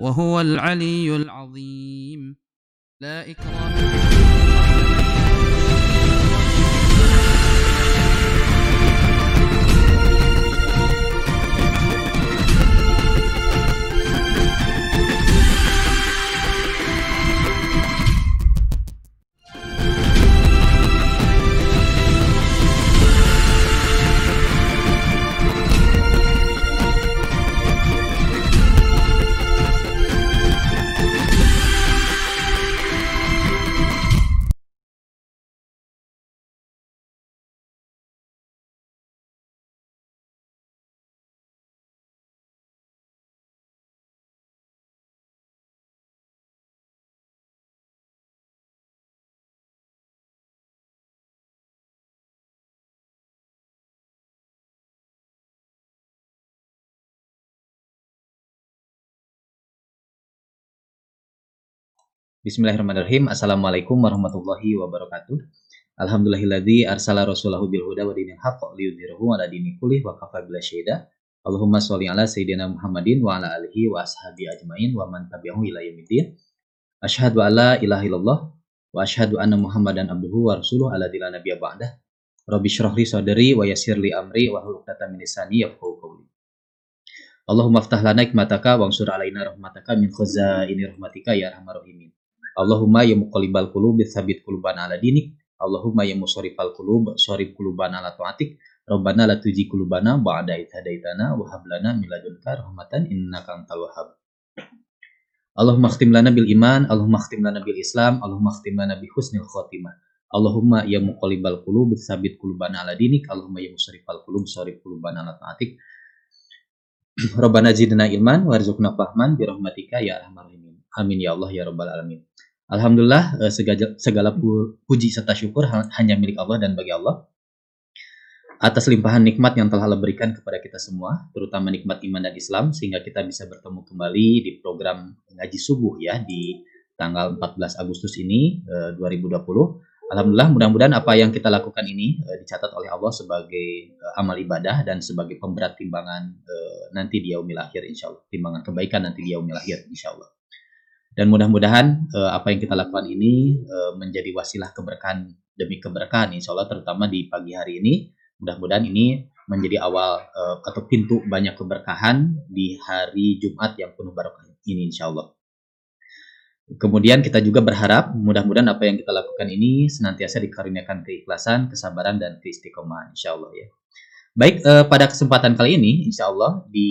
وهو العلي العظيم. لا إكراه Bismillahirrahmanirrahim. Assalamualaikum warahmatullahi wabarakatuh. Alhamdulillahilladzi arsala rasulahu bil huda wa dinil haqq liyudhhirahu ala dini kullih wa kafa bila syahida. Allahumma sholli ala sayyidina Muhammadin wa ala alihi wa ashabi ajmain wa man tabi'ahu ila yaumiddin. Asyhadu an la ilaha illallah wa asyhadu anna Muhammadan abduhu wa rasuluh ala dila nabiyya ba'dah. Rabbi shrah li sadri wa yassir li amri wa hlul 'uqdatam min lisani yafqahu qawli. Allahumma ftah lana hikmataka wa ansur alaina rahmataka min khazaini rahmatika ya arhamar rahimin. Allahumma ya muqallibal qulub tsabit qulubana ala dinik. Allahumma ya musarrifal qulub sarif qulubana ala taatik. Rabbana la tuji qulubana ba'da idh hadaitana wa hab lana min ladunka rahmatan innaka antal wahhab. Allahumma khtim lana bil iman, Allahumma khtim lana bil Islam, Allahumma khtim lana bi husnil khotimah. Allahumma ya muqallibal qulub tsabit qulubana ala dinik. Allahumma ya musarrifal qulub sarif qulubana ala taatik. Rabbana zidna ilman warzuqna fahman bi rahmatika ya arhamar rahimin. Amin ya Allah ya rabbal alamin. Alhamdulillah eh, segala, segala pu- puji serta syukur ha- hanya milik Allah dan bagi Allah atas limpahan nikmat yang telah Allah berikan kepada kita semua, terutama nikmat iman dan Islam sehingga kita bisa bertemu kembali di program ngaji subuh ya di tanggal 14 Agustus ini eh, 2020. Alhamdulillah mudah-mudahan apa yang kita lakukan ini eh, dicatat oleh Allah sebagai eh, amal ibadah dan sebagai pemberat timbangan eh, nanti di yaumil akhir insyaallah. Timbangan kebaikan nanti di yaumil akhir insyaallah. Dan mudah-mudahan eh, apa yang kita lakukan ini eh, menjadi wasilah keberkahan demi keberkahan insya Allah terutama di pagi hari ini. Mudah-mudahan ini menjadi awal eh, atau pintu banyak keberkahan di hari Jumat yang penuh barokah ini insya Allah. Kemudian kita juga berharap mudah-mudahan apa yang kita lakukan ini senantiasa dikaruniakan keikhlasan, kesabaran, dan keistiqomahan insya Allah ya. Baik, eh, pada kesempatan kali ini insya Allah di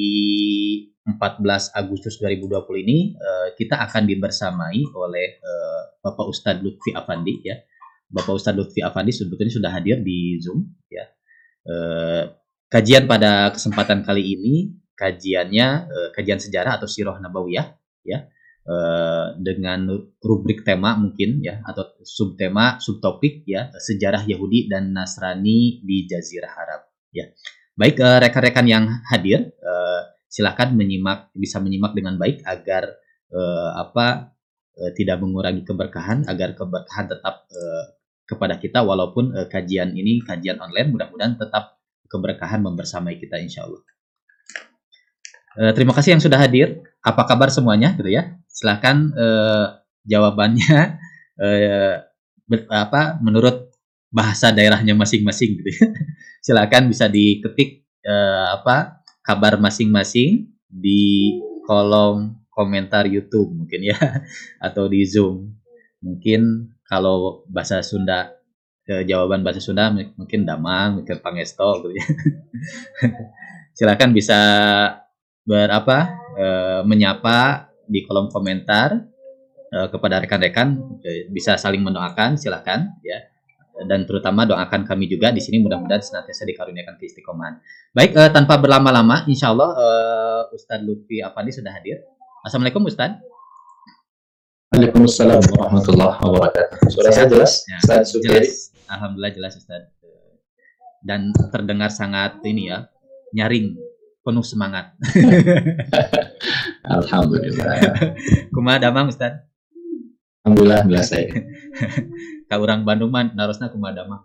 14 Agustus 2020 ini eh, kita akan dibersamai oleh eh, Bapak Ustadz Lutfi Afandi ya. Bapak Ustadz Lutfi Afandi sebetulnya sudah hadir di Zoom ya. Eh, kajian pada kesempatan kali ini kajiannya eh, kajian sejarah atau sirah nabawiyah ya. Eh, dengan rubrik tema mungkin ya atau subtema subtopik ya sejarah Yahudi dan Nasrani di Jazirah Arab ya. Baik eh, rekan-rekan yang hadir eh, silakan menyimak bisa menyimak dengan baik agar eh, apa eh, tidak mengurangi keberkahan agar keberkahan tetap eh, kepada kita walaupun eh, kajian ini kajian online mudah-mudahan tetap keberkahan membersamai kita insya Allah. Eh, terima kasih yang sudah hadir. Apa kabar semuanya gitu ya? Silahkan eh, jawabannya ber- apa menurut bahasa daerahnya masing-masing gitu ya. Silakan bisa diketik eh, apa kabar masing-masing di kolom komentar YouTube mungkin ya atau di Zoom. Mungkin kalau bahasa Sunda ke jawaban bahasa Sunda mungkin damang, mungkin pangesto gitu ya. Silakan bisa berapa e, menyapa di kolom komentar e, kepada rekan-rekan bisa saling mendoakan silakan ya dan terutama doakan kami juga di sini mudah-mudahan senantiasa dikaruniakan keistiqomahan. Baik e, tanpa berlama-lama insya Allah e, Ustadz Lutfi Afandi sudah hadir. Assalamualaikum Ustadz. Waalaikumsalam warahmatullahi wabarakatuh. Suara saya jelas? Ya, jelas. Alhamdulillah jelas Ustaz. Dan terdengar sangat ini ya, nyaring, penuh semangat. Alhamdulillah. Kumaha damang Ustaz? Alhamdulillah biasa saya. Ka orang Bandung mah narosna kumaha damang.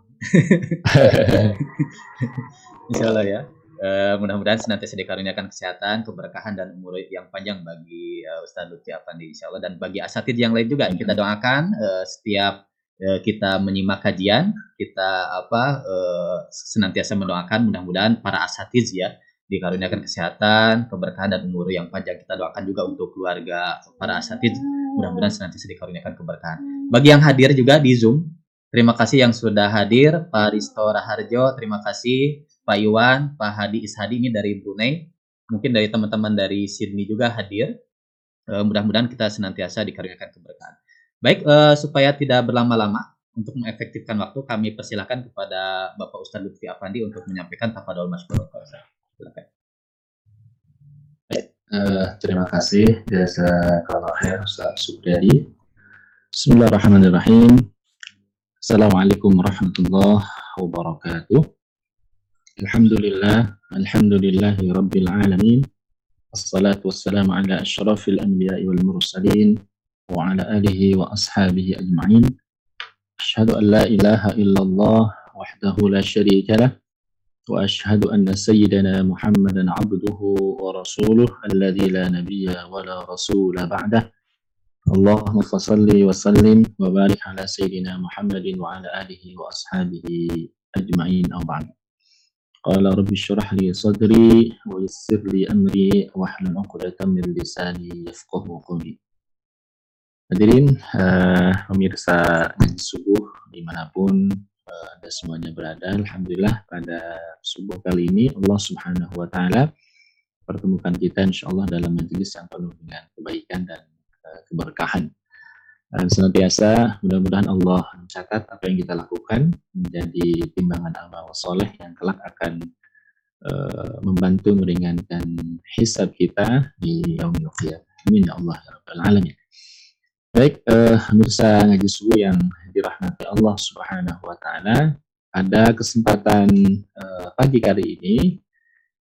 Insyaallah ya. Uh, mudah-mudahan senantiasa dikaruniakan kesehatan, keberkahan dan umur yang panjang bagi uh, Ustaz Lutfi Afandi insya Allah dan bagi asatid yang lain juga kita doakan uh, setiap uh, kita menyimak kajian kita apa uh, senantiasa mendoakan mudah-mudahan para asatid ya dikaruniakan kesehatan, keberkahan dan umur yang panjang kita doakan juga untuk keluarga para asatid mudah-mudahan senantiasa dikaruniakan keberkahan. Bagi yang hadir juga di Zoom, terima kasih yang sudah hadir Pak Risto Raharjo, terima kasih Pak Iwan, Pak Hadi Ishadi ini dari Brunei. Mungkin dari teman-teman dari Sydney juga hadir. Uh, mudah-mudahan kita senantiasa dikaruniakan keberkahan. Baik, uh, supaya tidak berlama-lama, untuk mengefektifkan waktu, kami persilahkan kepada Bapak Ustadz Lutfi Afandi untuk menyampaikan tapadol masyarakat. Eh, terima kasih jazakallah khair Ustaz Subriyadi. Bismillahirrahmanirrahim. Assalamualaikum warahmatullahi wabarakatuh. Alhamdulillah, alhamdulillahi rabbil alamin. Assalatu wassalamu ala asyrafil anbiya'i wal mursalin wa ala alihi wa ashabihi ajma'in. Ashhadu an la ilaha illallah wahdahu la syarika lah وأشهد أن سيدنا محمدا عبده ورسوله الذي لا نبي ولا رسول بعده. اللهم صل وسلم وبارك على سيدنا محمد وعلى آله وأصحابه أجمعين. أو بعد. قال رب اشرح لي صدري ويسر لي أمري واحلل عقدة من lisani yafqahu qawli. Hadirin uh, pemirsa subuh dimanapun anda semuanya berada, Alhamdulillah pada subuh kali ini Allah Subhanahu Wa Taala pertemukan kita Insya Allah dalam majelis yang penuh dengan kebaikan dan uh, keberkahan dan senantiasa mudah-mudahan Allah mencatat apa yang kita lakukan menjadi timbangan amal soleh yang kelak akan uh, membantu meringankan hisab kita di yaumil qiyamah. Amin ya Allah ya rabbal alamin. Baik, uh, pemirsa ngaji subuh yang dirahmati Allah Subhanahu wa taala, pada kesempatan uh, pagi kali ini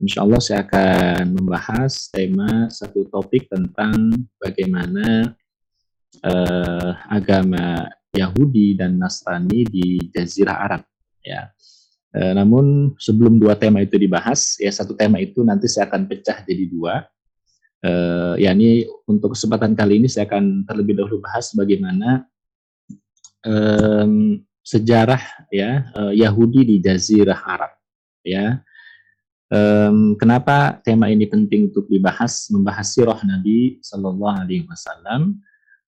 Insya Allah saya akan membahas tema satu topik tentang bagaimana uh, agama Yahudi dan Nasrani di Jazirah Arab. Ya. Uh, namun sebelum dua tema itu dibahas, ya satu tema itu nanti saya akan pecah jadi dua. Uh, yakni untuk kesempatan kali ini saya akan terlebih dahulu bahas bagaimana um, sejarah ya uh, Yahudi di Jazirah Arab. Ya, um, kenapa tema ini penting untuk dibahas, membahas sirah Nabi Shallallahu Alaihi Wasallam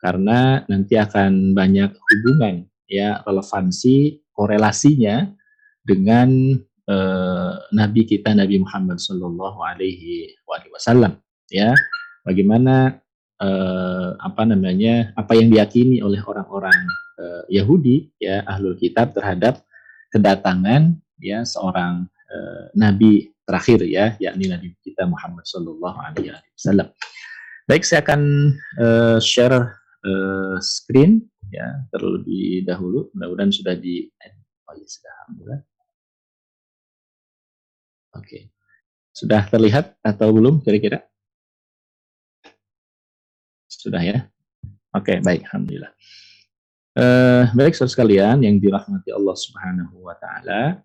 karena nanti akan banyak hubungan ya relevansi korelasinya dengan uh, Nabi kita Nabi Muhammad Shallallahu Alaihi Wasallam ya bagaimana uh, apa namanya apa yang diyakini oleh orang-orang uh, Yahudi ya ahlul kitab terhadap kedatangan ya seorang uh, Nabi terakhir ya yakni Nabi kita Muhammad Shallallahu Alaihi Wasallam. Baik, saya akan uh, share uh, screen ya terlebih dahulu. Mudah-mudahan sudah di oh ya sudah alhamdulillah. Oke. Sudah terlihat atau belum kira-kira? Sudah ya? Oke, okay, baik alhamdulillah. Uh, baik saudara sekalian yang dirahmati Allah Subhanahu wa taala.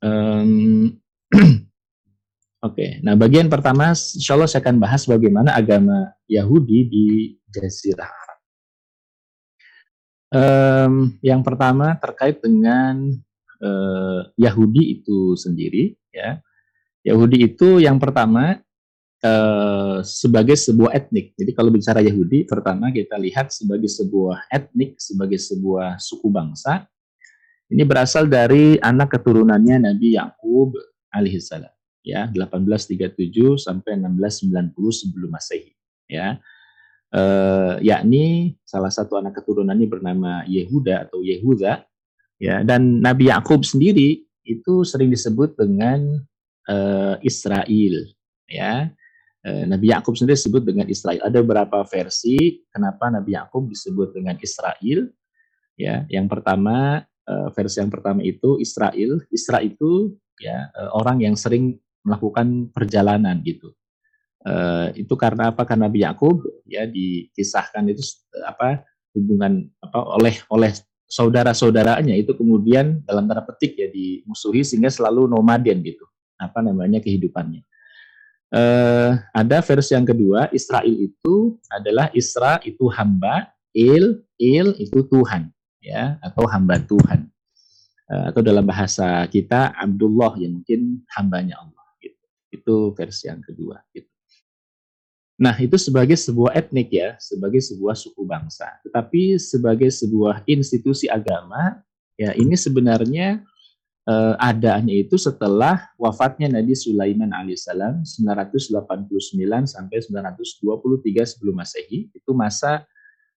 Um, Oke, nah bagian pertama insya Allah saya akan bahas bagaimana agama Yahudi di Jazirah Arab. Um, yang pertama terkait dengan uh, Yahudi itu sendiri, ya. Yahudi itu yang pertama uh, sebagai sebuah etnik. Jadi kalau bicara Yahudi, pertama kita lihat sebagai sebuah etnik, sebagai sebuah suku bangsa. Ini berasal dari anak keturunannya Nabi Yakub alaihissalam ya 1837 sampai 1690 sebelum Masehi ya eh, yakni salah satu anak keturunannya bernama Yehuda atau Yehuda ya dan Nabi Yakub sendiri itu sering disebut dengan eh, Israel ya eh, Nabi Yakub sendiri disebut dengan Israel ada beberapa versi kenapa Nabi Yakub disebut dengan Israel ya yang pertama eh, versi yang pertama itu Israel Israel itu ya eh, orang yang sering melakukan perjalanan gitu. Itu karena apa? Karena Nabi Yakub ya dikisahkan itu apa hubungan apa oleh oleh saudara-saudaranya itu kemudian dalam tanda petik ya dimusuhi sehingga selalu nomaden gitu apa namanya kehidupannya. Uh, ada versi yang kedua Israel itu adalah Isra itu hamba, Il Il itu Tuhan ya atau hamba Tuhan uh, atau dalam bahasa kita Abdullah yang mungkin hambanya Allah. Itu versi yang kedua. Gitu. Nah, itu sebagai sebuah etnik ya, sebagai sebuah suku bangsa. Tetapi sebagai sebuah institusi agama, ya ini sebenarnya eh, adaannya itu setelah wafatnya Nabi Sulaiman alaihissalam 989 sampai 923 sebelum Masehi. Itu masa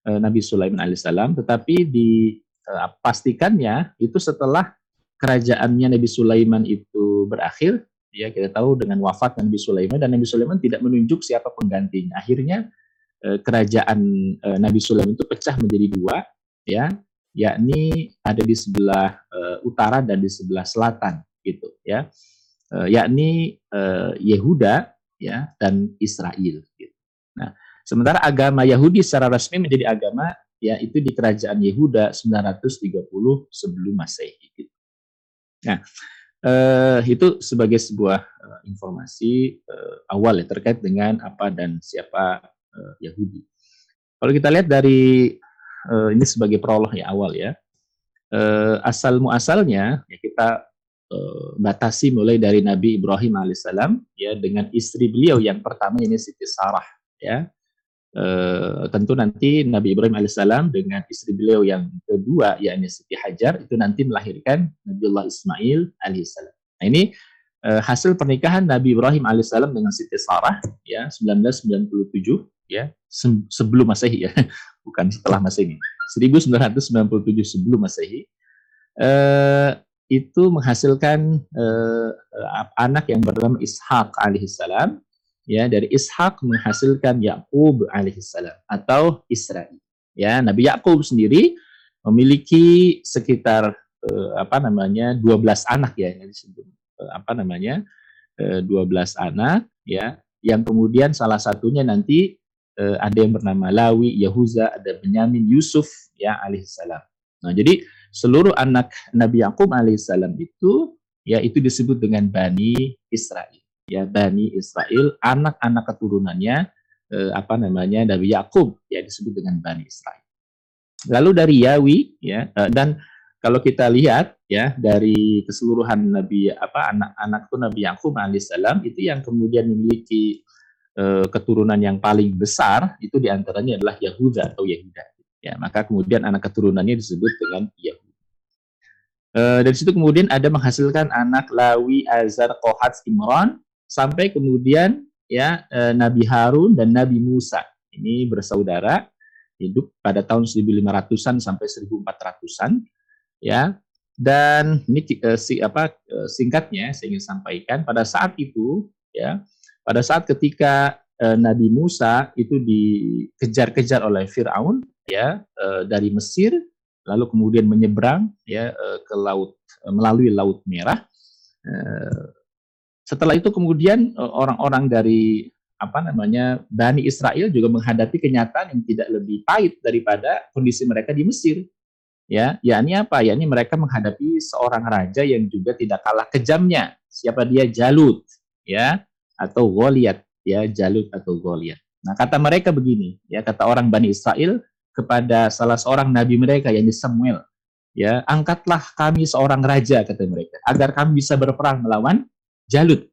eh, Nabi Sulaiman alaihissalam, tetapi dipastikannya eh, itu setelah kerajaannya Nabi Sulaiman itu berakhir, ya kita tahu dengan wafat Nabi Sulaiman dan Nabi Sulaiman tidak menunjuk siapa penggantinya. Akhirnya kerajaan Nabi Sulaiman itu pecah menjadi dua, ya, yakni ada di sebelah eh, utara dan di sebelah selatan, gitu, ya, yakni Yehuda, ya, dan Israel. Gitu. Nah, sementara agama Yahudi secara resmi menjadi agama ya itu di kerajaan Yehuda 930 sebelum Masehi. Gitu. Nah, Uh, itu sebagai sebuah uh, informasi uh, awal ya terkait dengan apa dan siapa uh, Yahudi. Kalau kita lihat dari uh, ini sebagai prolog ya awal ya, uh, asal muasalnya ya kita uh, batasi mulai dari Nabi Ibrahim alaihissalam ya dengan istri beliau yang pertama ini Siti Sarah ya. Uh, tentu nanti Nabi Ibrahim alaihissalam dengan istri beliau yang kedua yakni Siti Hajar itu nanti melahirkan Nabiullah Ismail alaihissalam. Nah ini uh, hasil pernikahan Nabi Ibrahim alaihissalam dengan Siti Sarah ya 1997 ya se sebelum Masehi ya bukan setelah Masehi 1997 sebelum Masehi uh, itu menghasilkan uh, anak yang bernama Ishak alaihissalam ya dari Ishak menghasilkan Yakub alaihissalam atau Israel. Ya, Nabi Yakub sendiri memiliki sekitar eh, apa namanya 12 anak ya yang disebut eh, apa namanya eh, 12 anak ya yang kemudian salah satunya nanti eh, ada yang bernama Lawi, Yahuza, ada Benyamin, Yusuf ya alaihissalam. Nah, jadi seluruh anak Nabi Yakub alaihissalam itu ya itu disebut dengan Bani Israel ya Bani Israel, anak-anak keturunannya eh, apa namanya dari Yakub ya disebut dengan Bani Israel. Lalu dari Yawi ya eh, dan kalau kita lihat ya dari keseluruhan Nabi apa anak-anak itu Nabi Yakub alaihissalam itu yang kemudian memiliki eh, keturunan yang paling besar itu di antaranya adalah Yahuda atau Yehuda. Ya, maka kemudian anak keturunannya disebut dengan Yahuda. Uh, dari situ kemudian ada menghasilkan anak Lawi, Azar, Kohat, Imran, sampai kemudian ya eh, Nabi Harun dan Nabi Musa ini bersaudara hidup pada tahun 1500-an sampai 1400-an ya dan ini eh, si apa eh, singkatnya saya ingin sampaikan pada saat itu ya pada saat ketika eh, Nabi Musa itu dikejar-kejar oleh Firaun ya eh, dari Mesir lalu kemudian menyeberang ya eh, ke laut eh, melalui laut merah eh, setelah itu kemudian e, orang-orang dari apa namanya Bani Israel juga menghadapi kenyataan yang tidak lebih pahit daripada kondisi mereka di Mesir. Ya, yakni apa? Yakni mereka menghadapi seorang raja yang juga tidak kalah kejamnya. Siapa dia? Jalut, ya, atau Goliat, ya, Jalut atau Goliat. Nah, kata mereka begini, ya, kata orang Bani Israel kepada salah seorang nabi mereka yang di Samuel, ya, angkatlah kami seorang raja kata mereka agar kami bisa berperang melawan Jalut.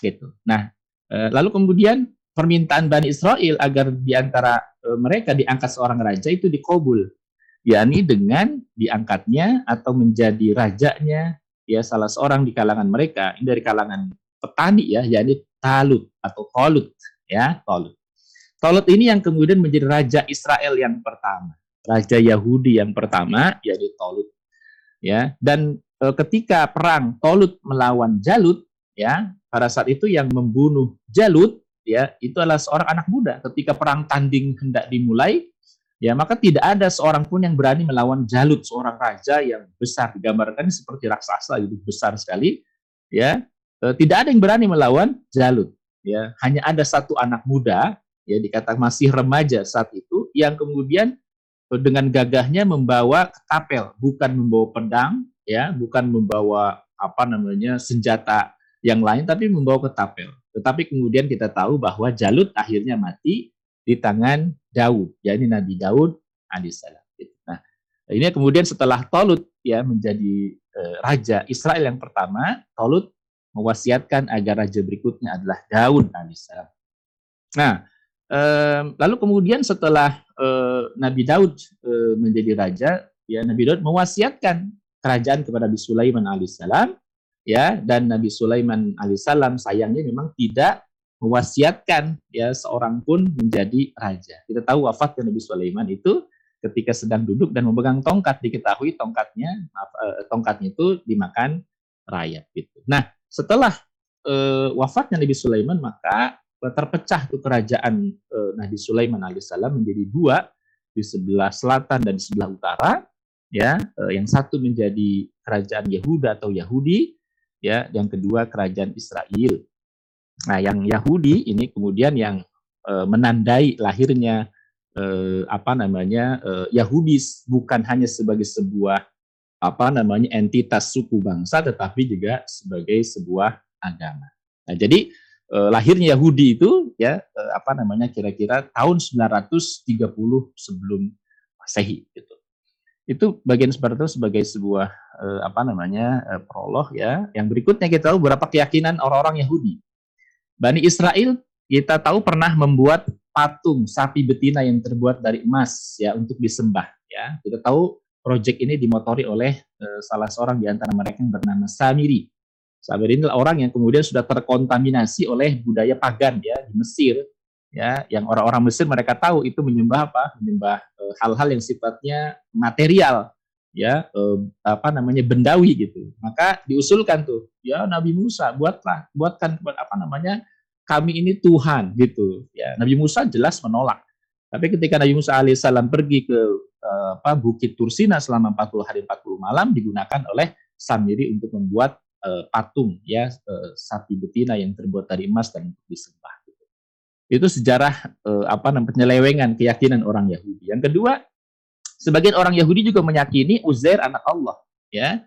Gitu. Nah, Eh, lalu kemudian permintaan Bani Israel agar di antara eh, mereka diangkat seorang raja itu dikobul, yakni dengan diangkatnya atau menjadi rajanya ya salah seorang di kalangan mereka, dari kalangan petani ya, yakni Talut atau Tolut ya, Tolut. Tolut ini yang kemudian menjadi raja Israel yang pertama, raja Yahudi yang pertama, yakni Tolut. Ya, dan e, ketika perang Tolut melawan Jalut, ya, pada saat itu yang membunuh Jalut, ya, itu adalah seorang anak muda. Ketika perang tanding hendak dimulai, ya, maka tidak ada seorang pun yang berani melawan Jalut, seorang raja yang besar digambarkan seperti raksasa gitu, besar sekali, ya. E, tidak ada yang berani melawan Jalut, ya. Hanya ada satu anak muda, ya, dikatakan masih remaja saat itu, yang kemudian dengan gagahnya membawa kapel, bukan membawa pedang, ya, bukan membawa apa namanya senjata yang lain, tapi membawa ketapel. Tetapi kemudian kita tahu bahwa Jalut akhirnya mati di tangan Daud, yakni Nabi Daud alaihissalam. Nah, ini kemudian setelah Tolut ya menjadi e, raja Israel yang pertama, Tolut mewasiatkan agar raja berikutnya adalah Daud alaihissalam. Nah, lalu kemudian setelah uh, Nabi Daud uh, menjadi raja, ya Nabi Daud mewasiatkan kerajaan kepada Nabi Sulaiman alaihissalam, ya dan Nabi Sulaiman alaihissalam sayangnya memang tidak mewasiatkan ya seorang pun menjadi raja. Kita tahu wafatnya Nabi Sulaiman itu ketika sedang duduk dan memegang tongkat diketahui tongkatnya eh, tongkatnya itu dimakan rakyat gitu. Nah, setelah eh, wafatnya Nabi Sulaiman maka terpecah tuh kerajaan eh, Nabi Sulaiman alaihissalam menjadi dua di sebelah selatan dan di sebelah utara ya eh, yang satu menjadi kerajaan Yehuda atau Yahudi ya yang kedua kerajaan Israel. Nah yang Yahudi ini kemudian yang eh, menandai lahirnya apa namanya eh, Yahudi bukan hanya sebagai sebuah apa namanya entitas suku bangsa tetapi juga sebagai sebuah agama nah jadi eh, lahirnya Yahudi itu ya eh, apa namanya kira-kira tahun 930 sebelum Masehi gitu. Itu bagian seperti itu sebagai sebuah eh, apa namanya eh, prolog ya. Yang berikutnya kita tahu beberapa keyakinan orang-orang Yahudi. Bani Israel kita tahu pernah membuat patung sapi betina yang terbuat dari emas ya untuk disembah ya. Kita tahu proyek ini dimotori oleh eh, salah seorang di antara mereka yang bernama Samiri. Sabar ini adalah orang yang kemudian sudah terkontaminasi oleh budaya pagan ya di Mesir ya yang orang-orang Mesir mereka tahu itu menyembah apa? Menyembah eh, hal-hal e, yang sifatnya material ya e, apa namanya bendawi gitu. Maka diusulkan tuh ya Nabi Musa buatlah buatkan apa namanya kami ini Tuhan gitu ya. Nabi Musa jelas menolak. Tapi ketika Nabi Musa alaihissalam pergi ke apa Bukit Tursina selama 40 hari 40 malam digunakan oleh Samiri untuk membuat uh, patung ya uh, sapi betina yang terbuat dari emas dan untuk disembah. Gitu. Itu sejarah uh, apa namanya penyelewengan keyakinan orang Yahudi. Yang kedua, sebagian orang Yahudi juga meyakini Uzair anak Allah, ya.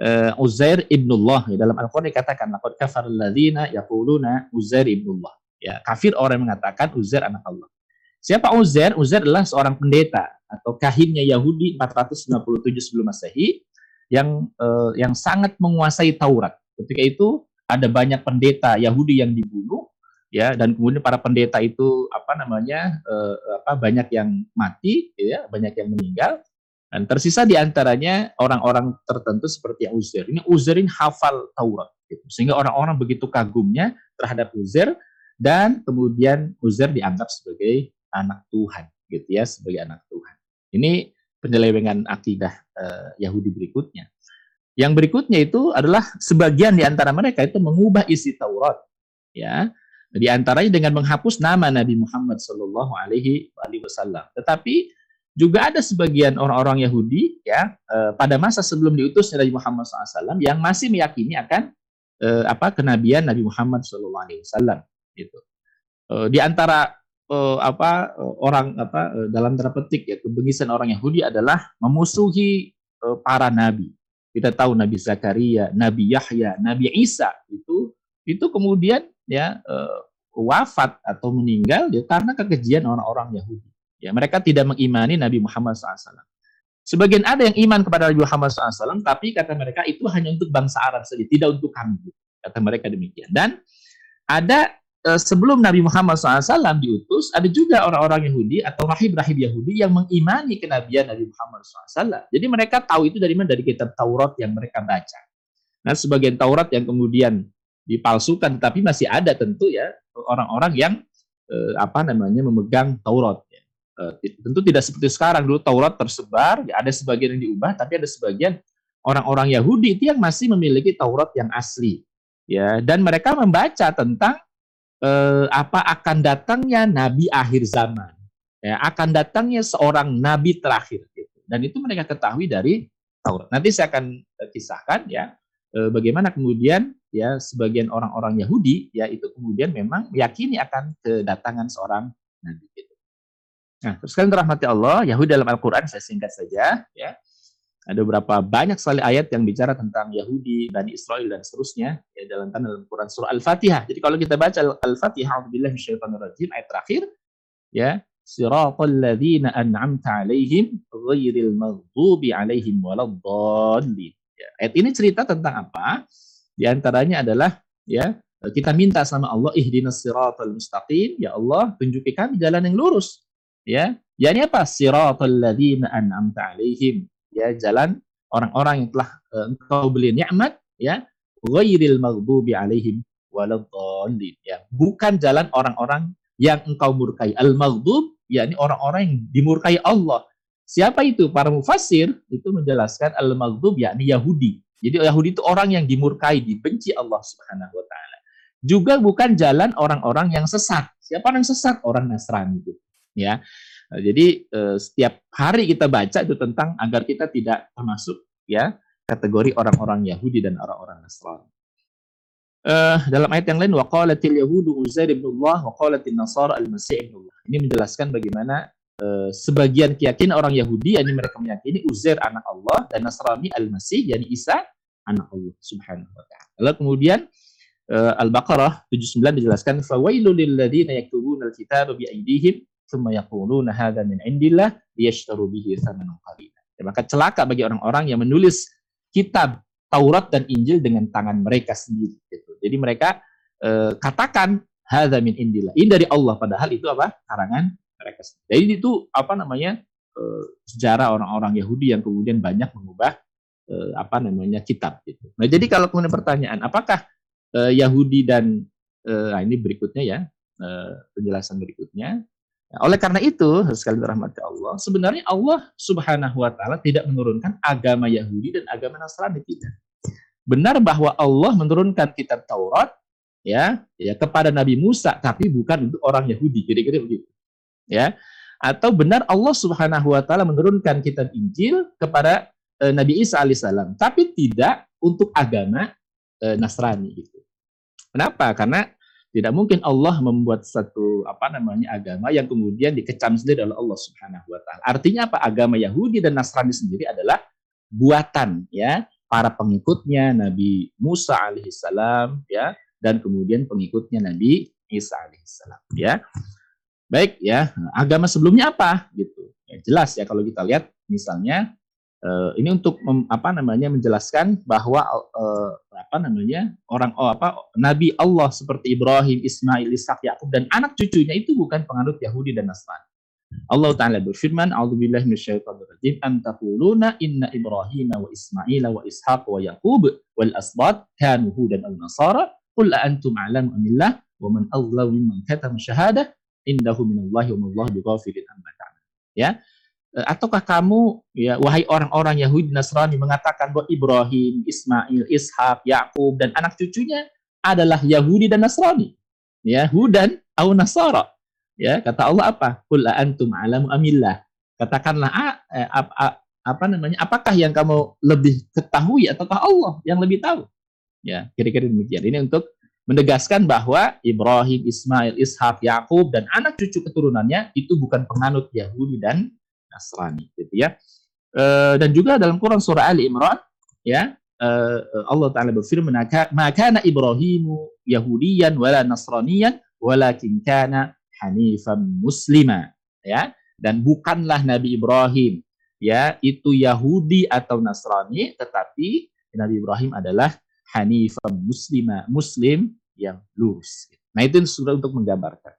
Uh, Uzair ibnullah ya, dalam Al-Qur'an dikatakan laqad kafar alladziina yaquluna Uzair ibnullah. Ya, kafir orang yang mengatakan Uzair anak Allah. Siapa Uzair? Uzair adalah seorang pendeta atau kahinnya Yahudi 457 sebelum Masehi yang uh, yang sangat menguasai Taurat. Ketika itu ada banyak pendeta Yahudi yang dibunuh ya dan kemudian para pendeta itu apa namanya uh, apa banyak yang mati ya, banyak yang meninggal dan tersisa di antaranya orang-orang tertentu seperti Uzair. Ini Uzairin hafal Taurat gitu. Sehingga orang-orang begitu kagumnya terhadap Uzair dan kemudian Uzair dianggap sebagai anak Tuhan gitu ya, sebagai anak Tuhan. Ini penyelewengan akidah uh, Yahudi berikutnya. Yang berikutnya itu adalah sebagian di antara mereka itu mengubah isi Taurat, ya, di antaranya dengan menghapus nama Nabi Muhammad Shallallahu Alaihi Wasallam. Tetapi juga ada sebagian orang-orang Yahudi, ya, uh, pada masa sebelum diutusnya Nabi Muhammad SAW yang masih meyakini akan uh, apa kenabian Nabi Muhammad Wasallam. Gitu. Uh, di antara uh, apa uh, orang apa uh, dalam tanda petik ya kebengisan orang Yahudi adalah memusuhi uh, para nabi. Kita tahu Nabi Zakaria, Nabi Yahya, Nabi Isa itu itu kemudian ya uh, wafat atau meninggal ya karena kekejian orang-orang Yahudi. Ya mereka tidak mengimani Nabi Muhammad SAW. Sebagian ada yang iman kepada Nabi Muhammad SAW, tapi kata mereka itu hanya untuk bangsa Arab saja, tidak untuk kami. Kata mereka demikian. Dan ada eh, sebelum Nabi Muhammad SAW diutus, ada juga orang-orang Yahudi atau rahib-rahib Yahudi yang mengimani kenabian Nabi Muhammad SAW. Jadi mereka tahu itu dari mana? Dari kitab Taurat yang mereka baca. Nah, sebagian Taurat yang kemudian dipalsukan, tapi masih ada tentu ya orang-orang yang eh, apa namanya memegang Taurat. Ya. Eh, tentu tidak seperti sekarang dulu Taurat tersebar, ya ada sebagian yang diubah, tapi ada sebagian orang-orang Yahudi itu yang masih memiliki Taurat yang asli. Ya, dan mereka membaca tentang eh, apa akan datangnya nabi akhir zaman. Ya, akan datangnya seorang nabi terakhir gitu. Dan itu mereka ketahui dari Taurat. Nanti saya akan eh, kisahkan ya eh, bagaimana kemudian ya sebagian orang-orang Yahudi ya itu kemudian memang meyakini akan kedatangan seorang nabi gitu. Nah, terus kalian rahmati Allah, Yahudi dalam Al-Qur'an saya singkat saja ya. Ada beberapa banyak sekali ayat yang bicara tentang Yahudi, Bani Israel dan seterusnya ya dalam dalam Quran surah Al-Fatihah. Jadi kalau kita baca Al-Fatihah, Alhamdulillah rajim ayat terakhir ya, siratal ladzina an'amta alaihim ghairil maghdubi alaihim waladdallin. Ya, ayat ini cerita tentang apa? Di antaranya adalah ya kita minta sama Allah ihdinas siratal mustaqim, ya Allah tunjuki kami jalan yang lurus. Ya, yakni apa? Siratal ladzina an'amta alaihim ya jalan orang-orang yang telah uh, engkau beli nikmat ya ghairil maghdubi alaihim waladdallin ya bukan jalan orang-orang yang engkau murkai. Al maghdub yakni orang-orang yang dimurkai Allah. Siapa itu? Para mufassir itu menjelaskan al maghdub yakni Yahudi. Jadi Yahudi itu orang yang dimurkai dibenci Allah Subhanahu wa taala. Juga bukan jalan orang-orang yang sesat. Siapa orang sesat? Orang Nasrani itu ya Nah, jadi eh, setiap hari kita baca itu tentang agar kita tidak termasuk ya kategori orang-orang Yahudi dan orang-orang Nasrani. Uh, dalam ayat yang lain waqalatil yahudu uzair ibn Allah waqalatil nasara al-masih ibn Allah. Ini menjelaskan bagaimana uh, sebagian keyakinan orang Yahudi yakni mereka meyakini Uzair anak Allah dan Nasrani al-Masih yakni Isa anak Allah Subhanahu wa taala. Lalu kemudian uh, Al-Baqarah 79 dijelaskan fawailul lil ladzina yaktubuna al-kitaba bi aydihim thumma yaquluna hadza min indillah liyashtaru bihi. Ya, maka celaka bagi orang-orang yang menulis kitab Taurat dan Injil dengan tangan mereka sendiri gitu. Jadi mereka eh, katakan hadza min indillah. Ini dari Allah padahal itu apa? karangan mereka sendiri. Jadi itu apa namanya? Eh, sejarah orang-orang Yahudi yang kemudian banyak mengubah eh, apa namanya kitab gitu. Nah, jadi kalau kemudian pertanyaan apakah eh, Yahudi dan eh, nah ini berikutnya ya, eh, penjelasan berikutnya Nah, oleh karena itu, sekali rahmat Allah, sebenarnya Allah Subhanahu wa taala tidak menurunkan agama Yahudi dan agama Nasrani tidak. Benar bahwa Allah menurunkan kitab Taurat ya, ya kepada Nabi Musa tapi bukan untuk orang Yahudi, kira-kira begitu. Ya. Atau benar Allah Subhanahu wa taala menurunkan kitab Injil kepada e, Nabi Isa alaihissalam, tapi tidak untuk agama e, Nasrani gitu. Kenapa? Karena tidak mungkin Allah membuat satu apa namanya agama yang kemudian dikecam sendiri oleh Allah Subhanahu wa taala. Artinya apa? Agama Yahudi dan Nasrani sendiri adalah buatan ya para pengikutnya Nabi Musa alaihissalam ya dan kemudian pengikutnya Nabi Isa alaihissalam ya. Baik ya, agama sebelumnya apa gitu. Ya, jelas ya kalau kita lihat misalnya Uh, ini untuk mem, apa namanya menjelaskan bahwa uh, apa namanya orang oh, apa nabi Allah seperti Ibrahim, Ismail, Ishak, Yakub dan anak cucunya itu bukan penganut Yahudi dan Nasrani. Allah taala berfirman, "A'udzubillahi minasyaitonirrajim. Am taquluna inna Ibrahim wa Ismail wa Ishaq wa Yaqub wal asbat kanu hudan aw nasara? Qul antum a'lamu amillah wa man adlamu mimman katama syahadah indahu minallahi wa ma Allahu amma ta'malun." Ya. Eh, ataukah kamu ya wahai orang-orang Yahudi Nasrani mengatakan bahwa Ibrahim, Ismail, Ishak, Yakub dan anak cucunya adalah Yahudi dan Nasrani? Ya, Hudan au Nasara. Ya, kata Allah apa? Qul antum alamu amillah. Katakanlah ah, eh, apa, apa namanya? Apakah yang kamu lebih ketahui ataukah Allah yang lebih tahu? Ya, kira-kira demikian. Ini untuk menegaskan bahwa Ibrahim, Ismail, Ishak, Yakub dan anak cucu keturunannya itu bukan penganut Yahudi dan Nasrani gitu ya. E, dan juga dalam Quran surah Ali Imran ya e, Allah taala berfirman maka Ibrahimu Yahudiyan wala Nasraniyan walakin kana hanifan muslima ya dan bukanlah Nabi Ibrahim ya itu Yahudi atau Nasrani tetapi Nabi Ibrahim adalah hanifan muslima muslim yang lurus Nah itu sudah untuk menggambarkan.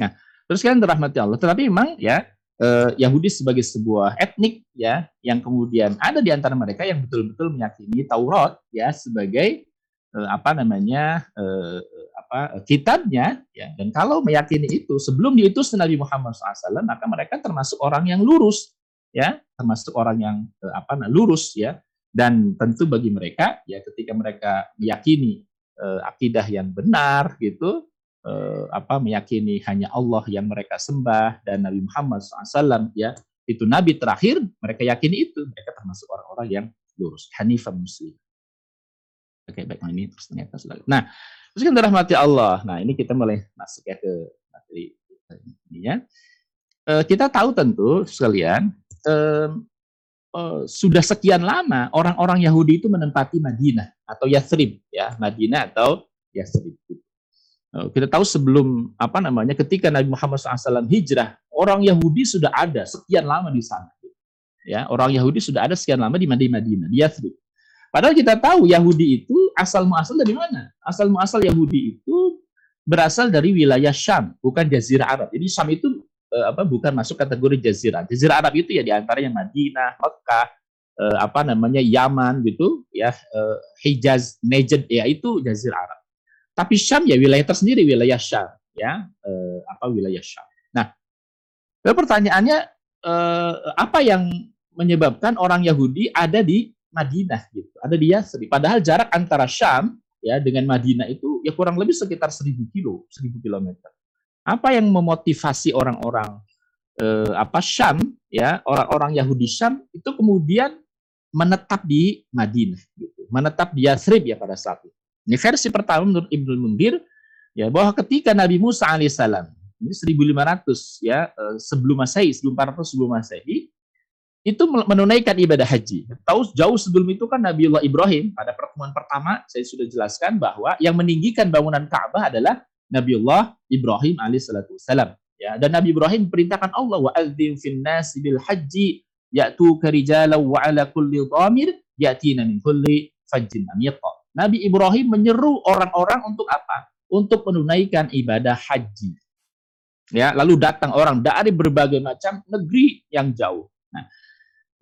Nah terus kan dirahmati Allah. Tetapi memang ya eh, Yahudi sebagai sebuah etnik ya yang kemudian ada di antara mereka yang betul-betul meyakini Taurat ya sebagai eh, apa namanya eh, apa kitabnya ya. Dan kalau meyakini itu sebelum diutus Nabi Muhammad SAW maka mereka termasuk orang yang lurus ya termasuk orang yang eh, apa nah, lurus ya. Dan tentu bagi mereka ya ketika mereka meyakini eh, akidah yang benar gitu eh, apa meyakini hanya Allah yang mereka sembah dan Nabi Muhammad SAW ya itu nabi terakhir mereka yakini itu. Mereka termasuk orang-orang yang lurus hanifah muslim. Oke baik nah ini terus ternyata sudah nah terus kita rahmati Allah. Nah ini kita mulai masuk ya ke materi ini ya. Eh, kita tahu tentu sekalian eh, eh, sudah sekian lama orang-orang Yahudi itu menempati Madinah atau Yathrib ya Madinah atau Yathrib kita tahu sebelum apa namanya ketika Nabi Muhammad SAW hijrah orang Yahudi sudah ada sekian lama di sana. Ya orang Yahudi sudah ada sekian lama di Madinah di Yathrib. Padahal kita tahu Yahudi itu asal muasal dari mana? Asal muasal Yahudi itu berasal dari wilayah Syam bukan Jazirah Arab. Jadi Syam itu eh, apa bukan masuk kategori Jazirah. Jazirah Arab itu ya di antaranya Madinah Mekah eh, apa namanya Yaman gitu ya eh, Hijaz Najd ya itu Jazirah Arab tapi Syam ya wilayah tersendiri, wilayah Syam, ya eh, apa wilayah Syam. Nah, pertanyaannya eh, apa yang menyebabkan orang Yahudi ada di Madinah gitu, ada di Yasri. Padahal jarak antara Syam ya dengan Madinah itu ya kurang lebih sekitar 1000 kilo, 1000 kilometer. Apa yang memotivasi orang-orang eh, apa Syam ya orang-orang Yahudi Syam itu kemudian menetap di Madinah gitu, menetap di Yasrib ya pada saat itu. Ini versi pertama menurut Ibnu Mundir ya bahwa ketika Nabi Musa alaihissalam ini 1500 ya eh, sebelum Masehi, 1400 sebelum Masehi itu menunaikan ibadah haji. Tahu jauh sebelum itu kan Nabiullah Ibrahim pada pertemuan pertama saya sudah jelaskan bahwa yang meninggikan bangunan Ka'bah adalah Nabiullah Ibrahim alaihissalam. Ya, dan Nabi Ibrahim perintahkan Allah wa adzim fin nasi bil haji ya'tu karijala wa ala kulli dhamir ya'tina min kulli fajjin amiqa. Nabi Ibrahim menyeru orang-orang untuk apa? Untuk menunaikan ibadah haji. Ya, lalu datang orang dari berbagai macam negeri yang jauh. Nah,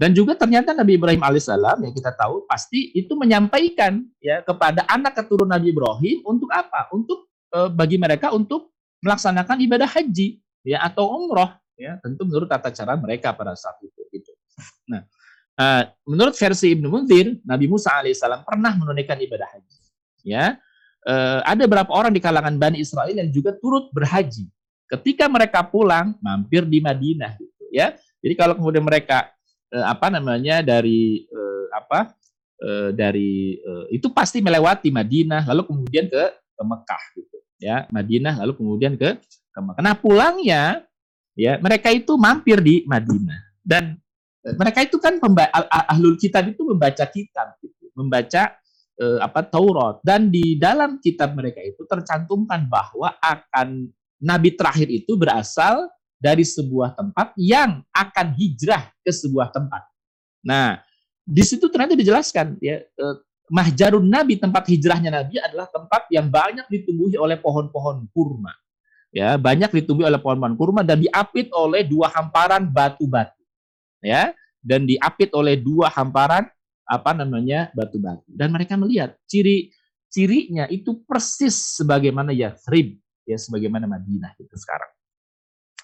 dan juga ternyata Nabi Ibrahim alaihissalam ya kita tahu pasti itu menyampaikan ya kepada anak keturunan Nabi Ibrahim untuk apa? Untuk e, bagi mereka untuk melaksanakan ibadah haji ya atau umroh ya tentu menurut tata cara mereka pada saat itu gitu. Nah, Uh, menurut versi Ibnu Munzir, Nabi Musa alaihissalam pernah menunaikan ibadah haji. Ya, uh, ada beberapa orang di kalangan Bani Israel yang juga turut berhaji. Ketika mereka pulang, mampir di Madinah, gitu. Ya, jadi kalau kemudian mereka uh, apa namanya dari uh, apa uh, dari uh, itu pasti melewati Madinah, lalu kemudian ke ke Mekah, gitu. Ya, Madinah, lalu kemudian ke ke Mekah. Nah pulangnya, ya mereka itu mampir di Madinah dan mereka itu kan ahlul kitab itu membaca kitab gitu, membaca eh, apa Taurat dan di dalam kitab mereka itu tercantumkan bahwa akan nabi terakhir itu berasal dari sebuah tempat yang akan hijrah ke sebuah tempat. Nah, di situ ternyata dijelaskan ya eh, mahjarun nabi tempat hijrahnya nabi adalah tempat yang banyak ditumbuhi oleh pohon-pohon kurma. Ya, banyak ditumbuhi oleh pohon-pohon kurma dan diapit oleh dua hamparan batu-batu ya dan diapit oleh dua hamparan apa namanya batu-batu dan mereka melihat ciri cirinya itu persis sebagaimana Yathrib ya sebagaimana Madinah itu sekarang.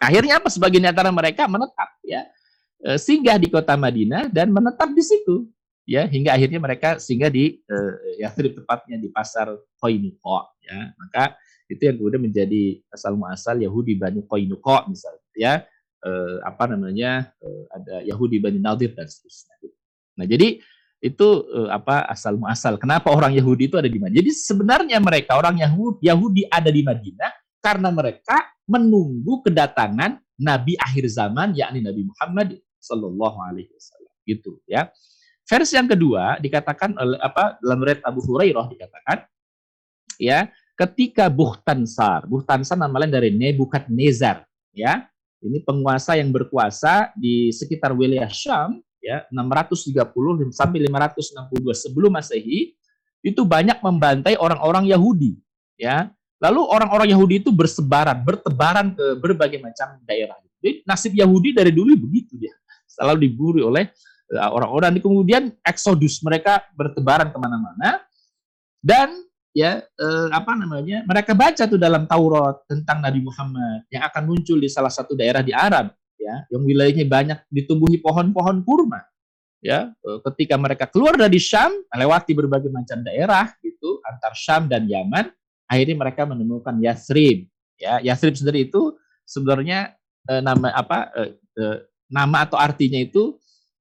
Akhirnya apa sebagian antara mereka? Menetap ya. E, singgah di kota Madinah dan menetap di situ ya hingga akhirnya mereka singgah di uh, Yathrib tepatnya di pasar Koinuko ya. Maka itu yang kemudian menjadi asal muasal Yahudi Bani Koinuko misalnya ya eh, apa namanya eh, ada Yahudi Bani Nadir dan seterusnya. Nah jadi itu eh, apa asal muasal. Kenapa orang Yahudi itu ada di Madinah? Jadi sebenarnya mereka orang Yahudi, Yahudi ada di Madinah karena mereka menunggu kedatangan Nabi akhir zaman yakni Nabi Muhammad Sallallahu Alaihi Wasallam. Gitu ya. Versi yang kedua dikatakan oleh apa dalam riwayat Abu Hurairah dikatakan ya ketika Buhtansar, Buhtansar nama lain dari Nebukadnezar ya ini penguasa yang berkuasa di sekitar wilayah Syam ya 630 sampai 562 sebelum Masehi itu banyak membantai orang-orang Yahudi ya Lalu orang-orang Yahudi itu bersebaran, bertebaran ke berbagai macam daerah. Jadi nasib Yahudi dari dulu begitu dia. Selalu diburu oleh eh, orang-orang. Kemudian eksodus mereka bertebaran ke mana-mana. Dan ya eh, apa namanya mereka baca tuh dalam Taurat tentang Nabi Muhammad yang akan muncul di salah satu daerah di Arab ya yang wilayahnya banyak ditumbuhi pohon-pohon kurma ya eh, ketika mereka keluar dari Syam melewati berbagai macam daerah gitu antar Syam dan Yaman akhirnya mereka menemukan Yathrib. Ya, Yathrib sendiri itu sebenarnya eh, nama apa eh, eh, nama atau artinya itu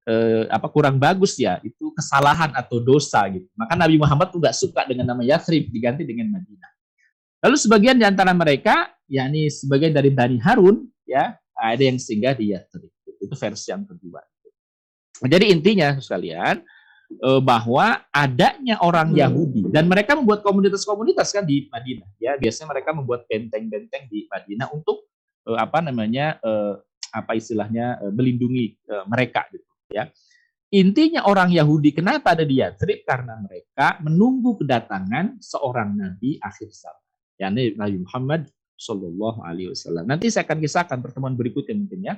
eh, apa kurang bagus ya, itu kesalahan atau dosa gitu. Maka Nabi Muhammad tuh nggak suka dengan nama Yathrib diganti dengan Madinah. Lalu sebagian di antara mereka, yakni sebagian dari Bani Harun, ya ada yang singgah di Yathrib. Itu versi yang kedua. Jadi intinya sekalian, uh, bahwa adanya orang hmm. Yahudi dan mereka membuat komunitas-komunitas kan di Madinah ya biasanya mereka membuat benteng-benteng di Madinah untuk uh, apa namanya uh, apa istilahnya melindungi mereka gitu ya. Intinya orang Yahudi kenapa ada di Yatrib karena mereka menunggu kedatangan seorang nabi akhir zaman. Yakni Nabi Muhammad Shallallahu Alaihi Wasallam. Nanti saya akan kisahkan pertemuan berikutnya mungkin ya.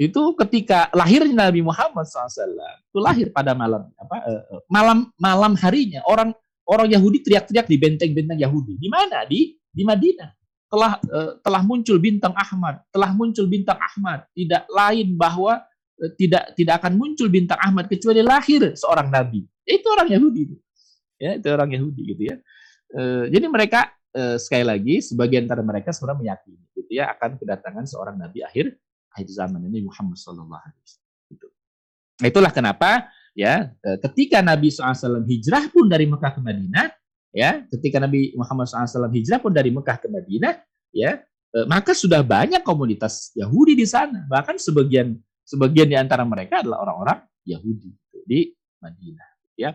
Itu ketika lahirnya Nabi Muhammad SAW itu lahir pada malam apa uh, malam malam harinya. Orang orang Yahudi teriak-teriak di benteng-benteng Yahudi. Di mana? Di di Madinah. Telah uh, telah muncul bintang Ahmad telah muncul bintang Ahmad. Tidak lain bahwa tidak tidak akan muncul bintang Ahmad kecuali lahir seorang nabi itu orang Yahudi ya itu orang Yahudi gitu ya uh, jadi mereka uh, sekali lagi sebagian antara mereka sebenarnya meyakini gitu ya akan kedatangan seorang nabi akhir akhir zaman ini Muhammad Sallallahu Alaihi Wasallam. Gitu. Itulah kenapa ya e, ketika Nabi SAW hijrah pun dari Mekah ke Madinah, ya ketika Nabi Muhammad SAW hijrah pun dari Mekah ke Madinah, ya e, maka sudah banyak komunitas Yahudi di sana. Bahkan sebagian sebagian di antara mereka adalah orang-orang Yahudi di Madinah. Ya.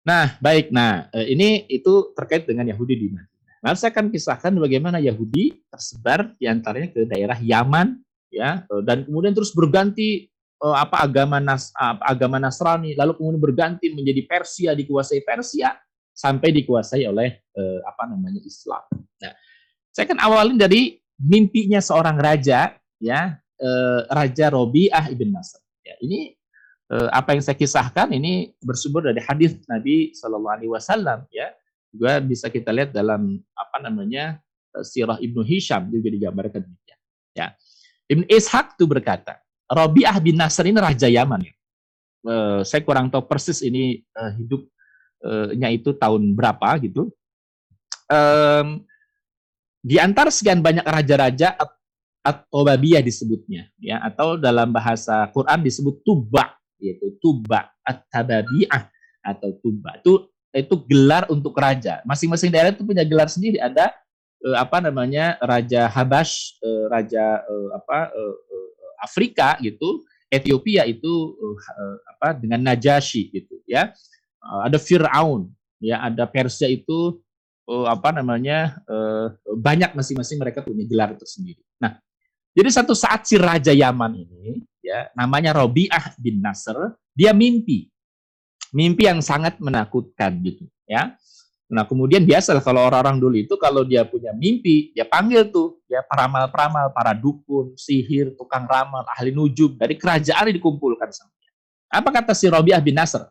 Nah, baik. Nah, e, ini itu terkait dengan Yahudi di Madinah. Nah, saya akan kisahkan bagaimana Yahudi tersebar di antaranya ke daerah Yaman ya dan kemudian terus berganti uh, apa agama Nas agama Nasrani lalu kemudian berganti menjadi Persia dikuasai Persia sampai dikuasai oleh uh, apa namanya Islam. Nah, saya akan awalin dari mimpinya seorang raja ya uh, Raja Robiah ibn Nasr. Ya, ini uh, apa yang saya kisahkan ini bersumber dari hadis Nabi Shallallahu Alaihi Wasallam ya juga bisa kita lihat dalam apa namanya eh, sirah Ibnu Hisham juga digambarkan demikian. Ya. Ibn Ishaq itu berkata, Rabi'ah bin Nasr ini raja Yaman. Ya. Saya kurang tahu persis ini hidupnya itu tahun berapa gitu. Um, di antara sekian banyak raja-raja atau babiyah disebutnya ya atau dalam bahasa Quran disebut tuba yaitu tuba at-tababiyah atau tuba itu itu gelar untuk raja. Masing-masing daerah itu punya gelar sendiri. Ada eh, apa namanya Raja Habash, eh, Raja eh, apa eh, eh Afrika gitu. Ethiopia itu eh, apa dengan Najasyi gitu ya. Eh, ada Firaun, ya ada Persia itu eh, apa namanya eh, banyak masing-masing mereka punya gelar tersendiri. Nah, jadi satu saat si Raja Yaman ini ya namanya Robiah bin Nasr, dia mimpi mimpi yang sangat menakutkan gitu ya. Nah kemudian biasa kalau orang-orang dulu itu kalau dia punya mimpi, dia panggil tuh ya peramal-peramal, para dukun, sihir, tukang ramal, ahli nujum dari kerajaan dikumpulkan sama dia. Apa kata si Robiah bin Nasr?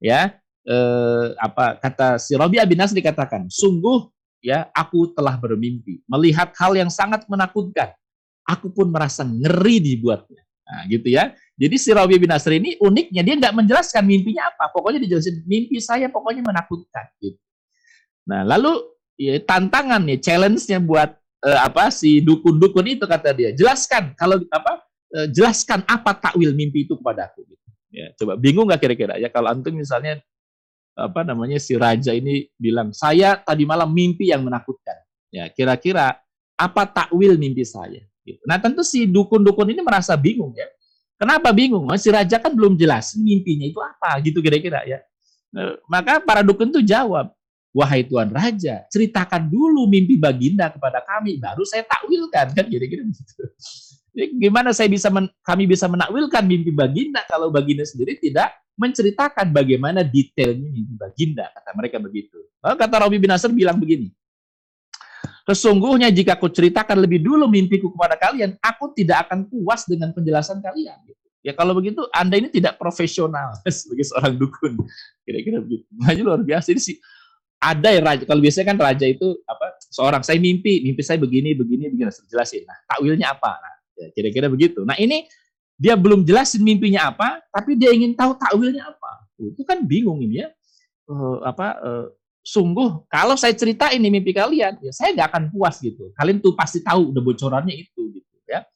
Ya, eh, apa kata si Robiah bin Nasr dikatakan, sungguh ya aku telah bermimpi melihat hal yang sangat menakutkan. Aku pun merasa ngeri dibuatnya. Nah, gitu ya. Jadi si Rabi bin Nasr ini uniknya dia nggak menjelaskan mimpinya apa. Pokoknya dijelasin mimpi saya pokoknya menakutkan. Gitu. Nah lalu ya, tantangan nih, challenge-nya buat uh, apa si dukun-dukun itu kata dia. Jelaskan kalau apa uh, jelaskan apa takwil mimpi itu kepada aku. Gitu. Ya, coba bingung nggak kira-kira ya kalau antum misalnya apa namanya si raja ini bilang saya tadi malam mimpi yang menakutkan. Ya kira-kira apa takwil mimpi saya? Gitu. Nah tentu si dukun-dukun ini merasa bingung ya Kenapa bingung? Si raja kan belum jelas mimpinya itu apa gitu kira-kira ya. Eh, maka para dukun itu jawab, wahai tuan raja, ceritakan dulu mimpi baginda kepada kami, baru saya takwilkan kan kira-kira begitu. gimana saya bisa men, kami bisa menakwilkan mimpi baginda kalau baginda sendiri tidak menceritakan bagaimana detailnya mimpi baginda kata mereka begitu. Lalu kata Robi bin Nasr bilang begini, Sesungguhnya jika aku ceritakan lebih dulu mimpiku kepada kalian, aku tidak akan puas dengan penjelasan kalian. Gitu. Ya kalau begitu Anda ini tidak profesional sebagai seorang dukun. Kira-kira begitu. Nah, luar biasa. Ini sih ada ya raja. Kalau biasanya kan raja itu apa? Seorang saya mimpi, mimpi saya begini, begini, begini. Saya jelasin. Nah, takwilnya apa? Nah, ya, kira-kira begitu. Nah, ini dia belum jelasin mimpinya apa, tapi dia ingin tahu takwilnya apa. Itu kan bingung ini ya. Uh, apa uh, sungguh kalau saya cerita ini mimpi kalian, ya saya nggak akan puas gitu. Kalian tuh pasti tahu udah bocorannya itu gitu ya.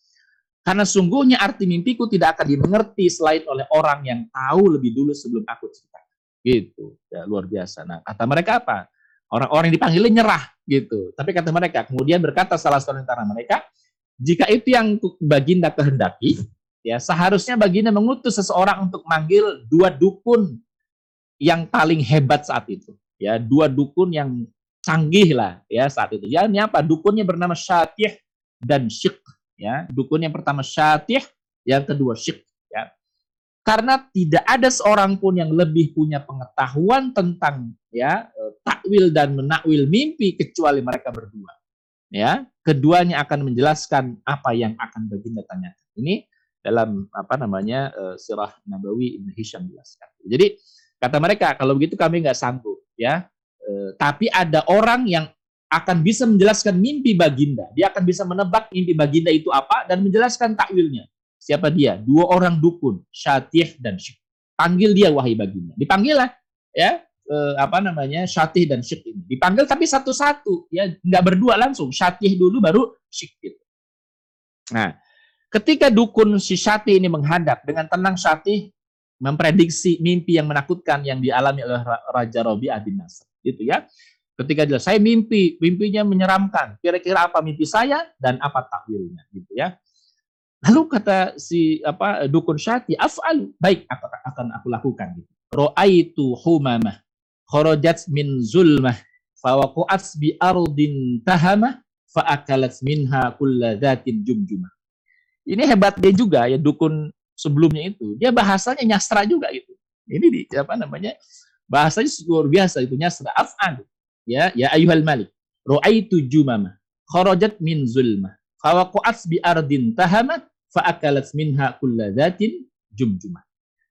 Karena sungguhnya arti mimpiku tidak akan dimengerti selain oleh orang yang tahu lebih dulu sebelum aku cerita. Gitu. Ya, luar biasa. Nah, kata mereka apa? Orang-orang yang dipanggilnya nyerah gitu. Tapi kata mereka, kemudian berkata salah satu antara mereka, jika itu yang Baginda kehendaki, ya seharusnya Baginda mengutus seseorang untuk manggil dua dukun yang paling hebat saat itu ya dua dukun yang canggih lah ya saat itu. Ya ini apa? Dukunnya bernama Syatih dan Syik ya. Dukun yang pertama Syatih, yang kedua Syik ya. Karena tidak ada seorang pun yang lebih punya pengetahuan tentang ya e, takwil dan menakwil mimpi kecuali mereka berdua. Ya, keduanya akan menjelaskan apa yang akan baginda tanyakan. Ini dalam apa namanya uh, Sirah Nabawi Ibn Hisham jelaskan. Jadi kata mereka kalau begitu kami nggak sanggup ya. E, tapi ada orang yang akan bisa menjelaskan mimpi baginda. Dia akan bisa menebak mimpi baginda itu apa dan menjelaskan takwilnya. Siapa dia? Dua orang dukun, Syatih dan Syik. Panggil dia wahai baginda. Dipanggil lah ya e, apa namanya Syatih dan Syik ini. Dipanggil tapi satu-satu ya nggak berdua langsung. Syatih dulu baru Syik gitu. Nah, ketika dukun si Syatih ini menghadap dengan tenang Syatih memprediksi mimpi yang menakutkan yang dialami oleh Raja Robi bin Nasr. Gitu ya. Ketika dia saya mimpi, mimpinya menyeramkan. Kira-kira apa mimpi saya dan apa takwilnya gitu ya. Lalu kata si apa dukun Syati, af'al, baik akan aku lakukan gitu. Ra'aitu humamah kharajat min zulmah fawaqa'at bi ardin tahamah fa'akalat minha kulla dhatin jumjumah. Ini hebat dia juga ya dukun sebelumnya itu dia bahasanya nyastra juga gitu. Ini di apa namanya bahasanya luar biasa itu nyastra. Af'al ya ya ayuhal malik ra'aitu jumama kharajat min zulma fawaqa'at bi ardin tahamat fa'akalat minha kulla dhatin jumjumah.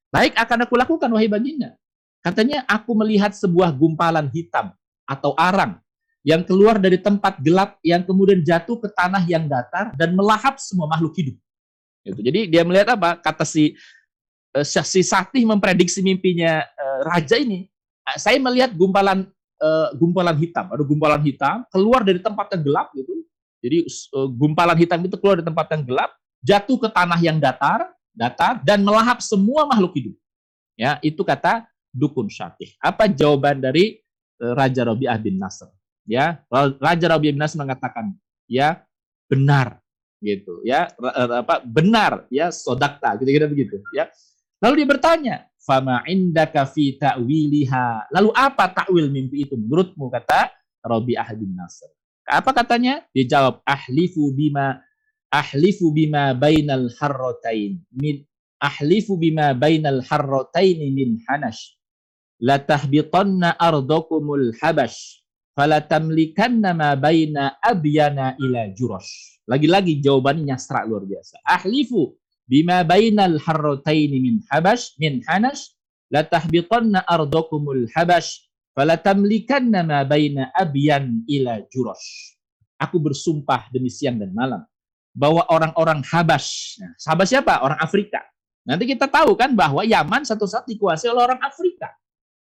Baik akan aku lakukan wahai baginda. Katanya aku melihat sebuah gumpalan hitam atau arang yang keluar dari tempat gelap yang kemudian jatuh ke tanah yang datar dan melahap semua makhluk hidup Gitu. Jadi dia melihat apa? Kata si uh, si Satih memprediksi mimpinya uh, raja ini. Uh, saya melihat gumpalan gumpalan hitam, ada gumpalan hitam keluar dari tempat yang gelap gitu. Jadi gumpalan hitam itu keluar dari tempat yang gelap, jatuh ke tanah yang datar, datar dan melahap semua makhluk hidup. Ya, itu kata dukun Syatih. Apa jawaban dari Raja Rabi'ah bin Nasr? Ya, Raja Rabi'ah bin Nasr mengatakan, ya benar gitu ya apa benar ya sodakta gitu kira begitu ya. Lalu dia bertanya fama indaka fi ta'wiliha? Lalu apa takwil mimpi itu? Menurutmu kata Robi bin Nasr. Apa katanya? Dia jawab ahlifu bima ahlifu bima bainal harratain min ahlifu bima bainal harratain min hanash. La tahbitanna ardakumul habash fala tamlikanna ma baina abyana ila jurash lagi-lagi jawabannya nyastra luar biasa. Ahlifu bima bainal harrataini min habash min hanash la tahbitanna ardakumul habash fala tamlikanna ma baina abyan ila jurash. Aku bersumpah demi siang dan malam bahwa orang-orang Habash. Nah, Habash siapa? Orang Afrika. Nanti kita tahu kan bahwa Yaman satu saat dikuasai oleh orang Afrika.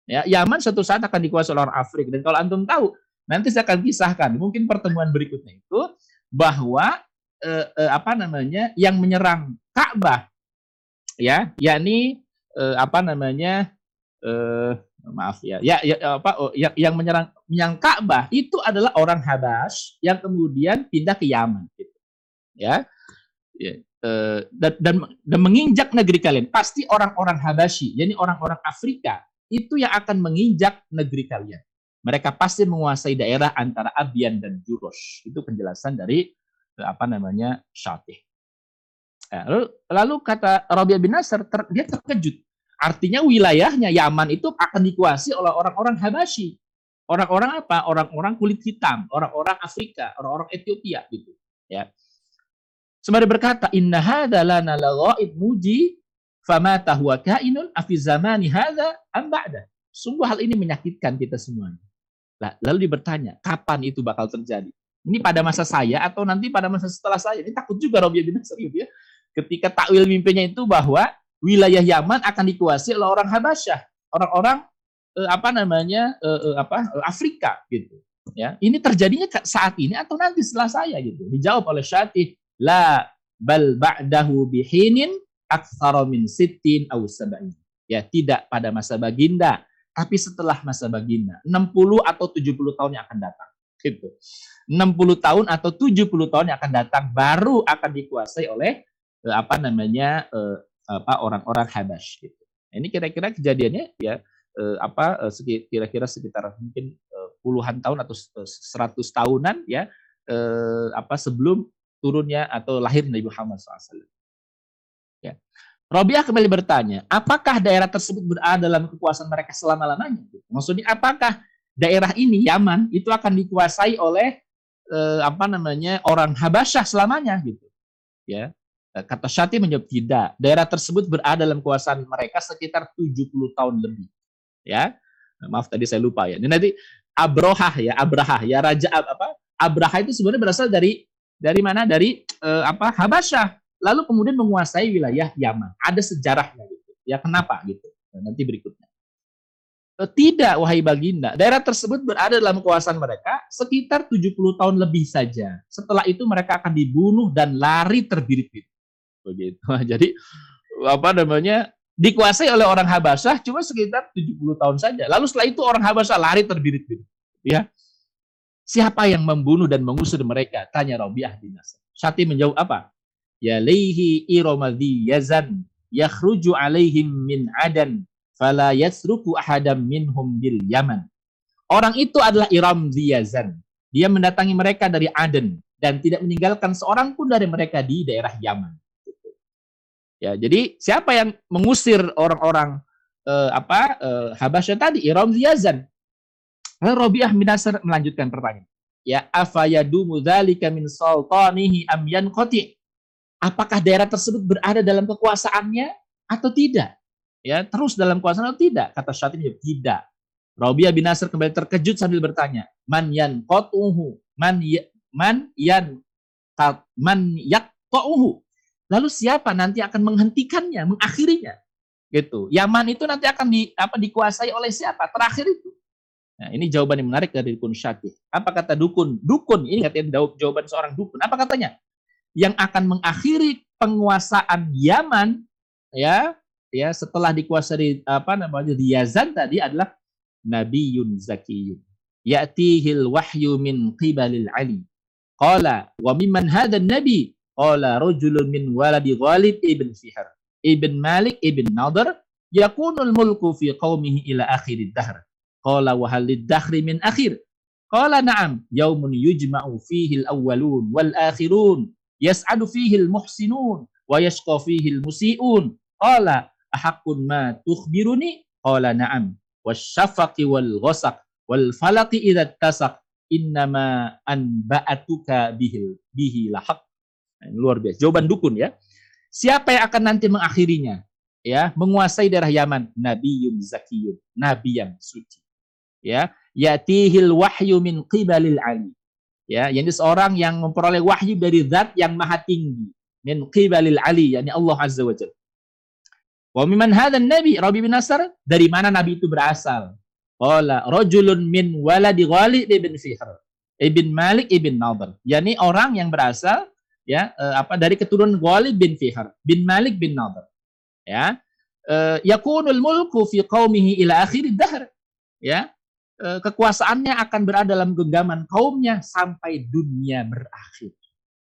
Ya, Yaman satu saat akan dikuasai oleh orang Afrika. Dan kalau antum tahu, nanti saya akan kisahkan. Mungkin pertemuan berikutnya itu bahwa eh, eh, apa namanya yang menyerang Ka'bah ya yakni eh, apa namanya eh, maaf ya ya, ya apa oh, yang, yang menyerang yang Ka'bah itu adalah orang Habas yang kemudian pindah ke Yaman gitu ya, ya eh, dan, dan dan menginjak negeri kalian. Pasti orang-orang Habasyi jadi orang-orang Afrika itu yang akan menginjak negeri kalian mereka pasti menguasai daerah antara Abian dan Juros. Itu penjelasan dari eh, apa namanya Syatih. Ya, lalu, kata Rabi'ah bin Nasr, ter, dia terkejut. Artinya wilayahnya Yaman itu akan dikuasai oleh orang-orang Habasyi. Orang-orang apa? Orang-orang kulit hitam, orang-orang Afrika, orang-orang Ethiopia gitu, ya. Sembari berkata, "Inna hadza lana laghaib muji fama tahwa kainun afi zamani hadza am ba'da." Sungguh hal ini menyakitkan kita semuanya. Lalu dia bertanya, kapan itu bakal terjadi? Ini pada masa saya atau nanti pada masa setelah saya? Ini takut juga Robiah bin Nasr gitu ya. Ketika takwil mimpinya itu bahwa wilayah Yaman akan dikuasai oleh orang Habasyah, orang-orang eh, apa namanya eh, eh, apa eh, Afrika gitu. Ya, ini terjadinya saat ini atau nanti setelah saya gitu. Dijawab oleh Syatih, la bal ba'dahu bihinin aktsara min sittin aw sab'in. Ya, tidak pada masa baginda, tapi setelah masa baginda, 60 atau 70 tahun yang akan datang. Gitu. 60 tahun atau 70 tahun yang akan datang baru akan dikuasai oleh eh, apa namanya eh, apa orang-orang Habash gitu. Ini kira-kira kejadiannya ya eh, apa kira-kira sekitar mungkin puluhan tahun atau seratus tahunan ya apa sebelum turunnya atau lahir Nabi Muhammad SAW. Ya. Robiah kembali bertanya, apakah daerah tersebut berada dalam kekuasaan mereka selama-lamanya? Maksudnya, apakah daerah ini Yaman itu akan dikuasai oleh eh, apa namanya orang Habasyah selamanya gitu? Ya eh, kata Syati menjawab tidak. Daerah tersebut berada dalam kekuasaan mereka sekitar 70 tahun lebih. Ya nah, maaf tadi saya lupa ya. Ini nanti Abrohah ya Abraha ya raja apa? Abraha itu sebenarnya berasal dari dari mana? Dari eh, apa? Habasyah lalu kemudian menguasai wilayah Yaman ada sejarahnya gitu ya kenapa gitu nah, nanti berikutnya tidak, wahai baginda. Daerah tersebut berada dalam kekuasaan mereka sekitar 70 tahun lebih saja. Setelah itu mereka akan dibunuh dan lari terbirit-birit. Begitu. Jadi apa namanya? dikuasai oleh orang Habasyah cuma sekitar 70 tahun saja. Lalu setelah itu orang Habasyah lari terbirit-birit. Ya. Siapa yang membunuh dan mengusir mereka? Tanya Rabi'ah bin Nasr. Syati menjawab apa? Ya leihi iromadhi yazan yakhruju alaihim min adan fala yasruku ahadam minhum bil Yaman. Orang itu adalah Iram Ziyazan. Dia mendatangi mereka dari Aden dan tidak meninggalkan seorang pun dari mereka di daerah Yaman. Ya, jadi siapa yang mengusir orang-orang eh, apa eh, Habasyah tadi? Iram Ziyazan. Lalu Rabi'ah bin melanjutkan pertanyaan. Ya, afayadumu dzalika min sultanihi am yanqati? Apakah daerah tersebut berada dalam kekuasaannya atau tidak? ya terus dalam kuasa atau tidak? Kata Syatib tidak. Rabi'ah bin Nasr kembali terkejut sambil bertanya, man yan kotuhu, man ya, man yan man yaqta'uhu. Lalu siapa nanti akan menghentikannya, mengakhirinya? Gitu. Yaman itu nanti akan di, apa dikuasai oleh siapa? Terakhir itu. Nah, ini jawaban yang menarik dari dukun Syatih. Apa kata dukun? Dukun, ini katanya jawaban seorang dukun. Apa katanya? Yang akan mengakhiri penguasaan Yaman ya ya setelah dikuasai apa namanya di Yazan tadi adalah Nabiun Zakiyun. Ya'tihil wahyu min qibalil ali. Qala wa mimman hadha nabi? Qala rajulun min waladi Ghalib ibn Fihr. Ibn Malik ibn Nadar yakunul mulku fi qaumihi ila akhirid dahr. Qala wa hal dahri min akhir? Qala na'am, yaumun yujma'u fihi al-awwalun wal akhirun, yas'adu fihi al-muhsinun wa yashqa fihi al-musi'un. Qala ahakun ma tukhbiruni? Qala na'am. Wasyafaqi wal ghasaq wal falaqi idza tasak innama anba'atuka bihil bihi lahaq. Nah, luar biasa. Jawaban dukun ya. Siapa yang akan nanti mengakhirinya? Ya, menguasai daerah Yaman, Nabi Yum zakiyun, nabi yang suci. Ya, yatihil wahyu min qibalil ali. Ya, yang seorang yang memperoleh wahyu dari zat yang maha tinggi. Min qibalil ali, yakni Allah Azza wa Jalla. Wa miman hadzal nabi Rabi bin Nasr dari mana nabi itu berasal? Qala rajulun min waladi Ghalid ibn Fihr ibn Malik ibn Nadhr. Yani orang yang berasal ya uh, apa dari keturunan Ghalid bin Fihr bin Malik bin Nadhr. Ya. Uh, yakunul mulku fi qaumihi ila akhir dahr. Ya. Uh, kekuasaannya akan berada dalam genggaman kaumnya sampai dunia berakhir.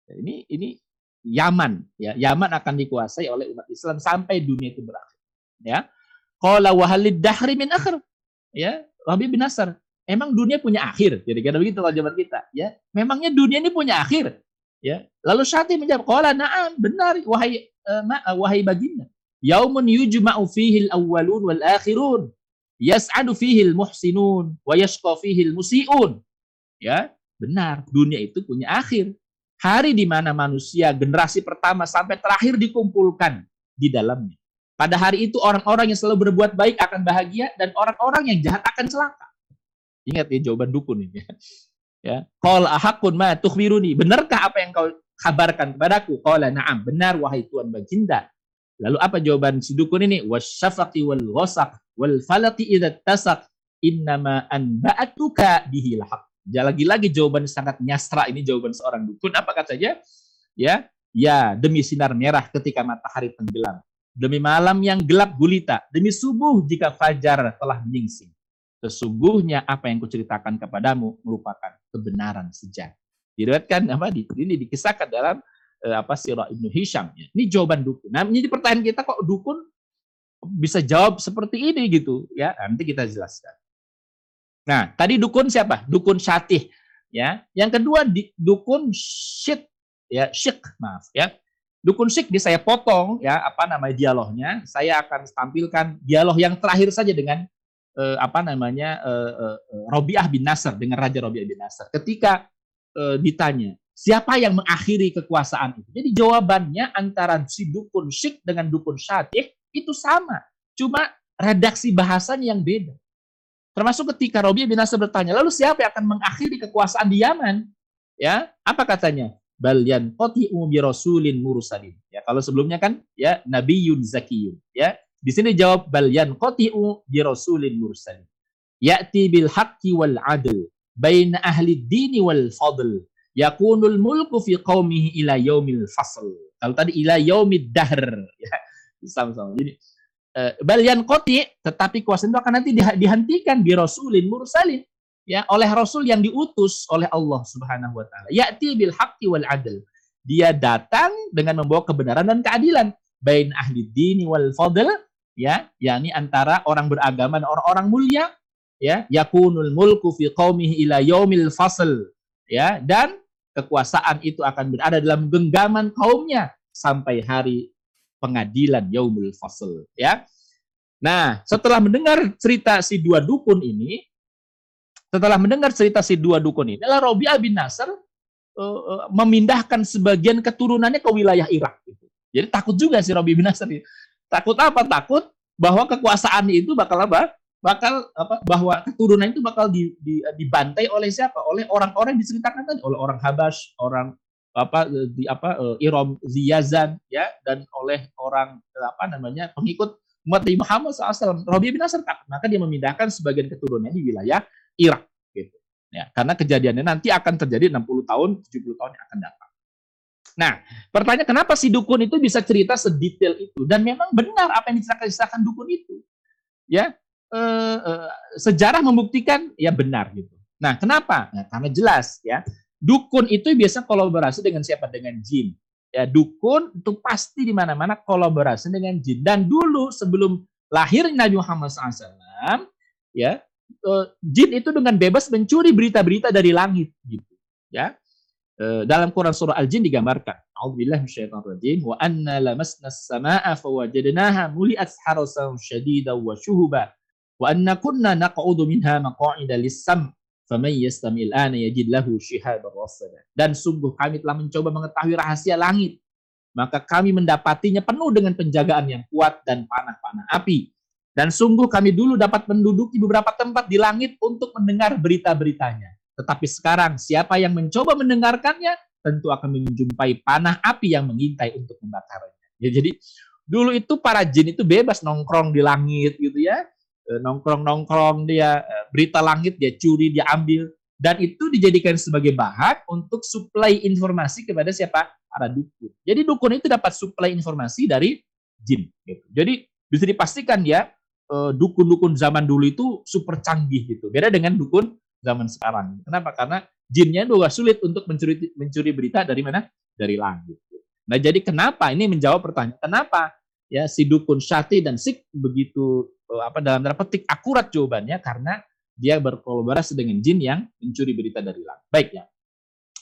Ini ini Yaman ya. Yaman akan dikuasai oleh umat Islam sampai dunia itu berakhir ya. Qala wa dahri min akhir ya. Rabi bin Nasr emang dunia punya akhir? Jadi kira begitu zaman kita ya. Memangnya dunia ini punya akhir? Ya. Lalu Syati menjawab qala na'am benar wahai uh, ma, uh, wahai baginda. Yaumun yujma'u fihi al-awwalun wal akhirun yas'adu fihil muhsinun wa yashqa fihil musiun. Ya, benar. Dunia itu punya akhir. Hari di mana manusia generasi pertama sampai terakhir dikumpulkan di dalamnya. Pada hari itu orang-orang yang selalu berbuat baik akan bahagia dan orang-orang yang jahat akan celaka. Ingat ya jawaban dukun ini. Ya. Qala ahakun ma tukhbiruni. Benarkah apa yang kau kabarkan kepadaku? Qala na'am. Benar wahai Tuhan Baginda. Lalu apa jawaban si dukun ini? Wasyafaqi wal ghasaq wal falati idza tasak innama anba'atuka bihi lahaq. Ya, lagi-lagi jawaban sangat nyastra ini jawaban seorang dukun. Apa katanya? Ya, ya demi sinar merah ketika matahari tenggelam. Demi malam yang gelap gulita. Demi subuh jika fajar telah menyingsing. Sesungguhnya apa yang kuceritakan kepadamu merupakan kebenaran sejati. Diriwayatkan apa? Ini dikisahkan dalam eh, apa Sirah Ibnu Hisham. Ya. Ini jawaban dukun. Nah, ini pertanyaan kita kok dukun bisa jawab seperti ini gitu ya nanti kita jelaskan nah tadi dukun siapa dukun syatih ya yang kedua dukun syik ya syik maaf ya dukun syik di saya potong ya apa namanya dialognya saya akan tampilkan dialog yang terakhir saja dengan eh, apa namanya eh, eh, eh Robiah bin Nasr dengan Raja Robiah bin Nasr ketika eh, ditanya siapa yang mengakhiri kekuasaan itu jadi jawabannya antara si dukun syik dengan dukun syatih itu sama. Cuma redaksi bahasanya yang beda. Termasuk ketika Robi bin Nasr bertanya, lalu siapa yang akan mengakhiri kekuasaan di Yaman? Ya, apa katanya? Balyan qati'u bi rasulin mursalin. Ya, kalau sebelumnya kan ya nabiyun zakiyun, ya. Di sini jawab balyan qati'u bi rasulin mursalin. Ya'ti bil haqqi wal adl baina ahli dini wal fadl. Yakunul mulku fi qaumihi ila yaumil fasl. Kalau tadi ila yaumid dahr, ya sama-sama. Jadi uh, balian koti, tetapi kuasa itu akan nanti dihentikan di rasulin mursalin ya oleh rasul yang diutus oleh Allah Subhanahu wa taala. Ya'ti bil haqqi wal adl. Dia datang dengan membawa kebenaran dan keadilan bain ahli dini wal fadl ya, yakni antara orang beragama dan orang-orang mulia ya, yakunul mulku fi qaumihi ila yaumil fasl ya, dan kekuasaan itu akan berada dalam genggaman kaumnya sampai hari pengadilan yaumul fasl ya. Nah, setelah mendengar cerita si dua dukun ini, setelah mendengar cerita si dua dukun ini, adalah Robi'ah bin Nasr uh, memindahkan sebagian keturunannya ke wilayah Irak. Jadi takut juga si Robi bin Nasr. Takut apa? Takut bahwa kekuasaan itu bakal apa? Bakal apa? Bahwa keturunan itu bakal di, di, dibantai oleh siapa? Oleh orang-orang yang diceritakan tadi, oleh orang Habash, orang apa di apa uh, Irom Ziyazan ya dan oleh orang apa namanya pengikut umat Muhammad SAW Rabi bin Nasr maka dia memindahkan sebagian keturunannya di wilayah Irak gitu. Ya karena kejadiannya nanti akan terjadi 60 tahun 70 tahun yang akan datang. Nah pertanyaan kenapa si dukun itu bisa cerita sedetail itu? Dan memang benar apa yang diceritakan dukun itu. Ya uh, uh, sejarah membuktikan ya benar gitu nah kenapa nah, karena jelas ya Dukun itu biasa kolaborasi dengan siapa? Dengan jin. Ya, dukun itu pasti di mana-mana kolaborasi dengan jin. Dan dulu sebelum lahir Nabi Muhammad SAW, ya, uh, jin itu dengan bebas mencuri berita-berita dari langit, gitu. Ya, dalam Quran surah Al-Jin digambarkan, A'udzubillah rajim wa anna lamasna as-samaa'a fawajadnaha muli'at harasan syadidan wa syuhuba wa anna kunna naq'udu minha maq'ida lis-sam' Faman yastamil ana yajid lahu shihaban rasada. Dan sungguh kami telah mencoba mengetahui rahasia langit. Maka kami mendapatinya penuh dengan penjagaan yang kuat dan panah-panah api. Dan sungguh kami dulu dapat menduduki beberapa tempat di langit untuk mendengar berita-beritanya. Tetapi sekarang siapa yang mencoba mendengarkannya tentu akan menjumpai panah api yang mengintai untuk membakarnya. Ya, jadi dulu itu para jin itu bebas nongkrong di langit gitu ya nongkrong-nongkrong dia eh, berita langit dia curi dia ambil dan itu dijadikan sebagai bahan untuk suplai informasi kepada siapa para dukun. Jadi dukun itu dapat suplai informasi dari jin. Gitu. Jadi bisa dipastikan ya eh, dukun-dukun zaman dulu itu super canggih gitu. Beda dengan dukun zaman sekarang. Kenapa? Karena jinnya juga sulit untuk mencuri mencuri berita dari mana? Dari langit. Nah jadi kenapa ini menjawab pertanyaan kenapa ya si dukun syati dan sik begitu Eh, apa dalam tanda petik akurat jawabannya karena dia berkolaborasi dengan jin yang mencuri berita dari langit. Baik ya.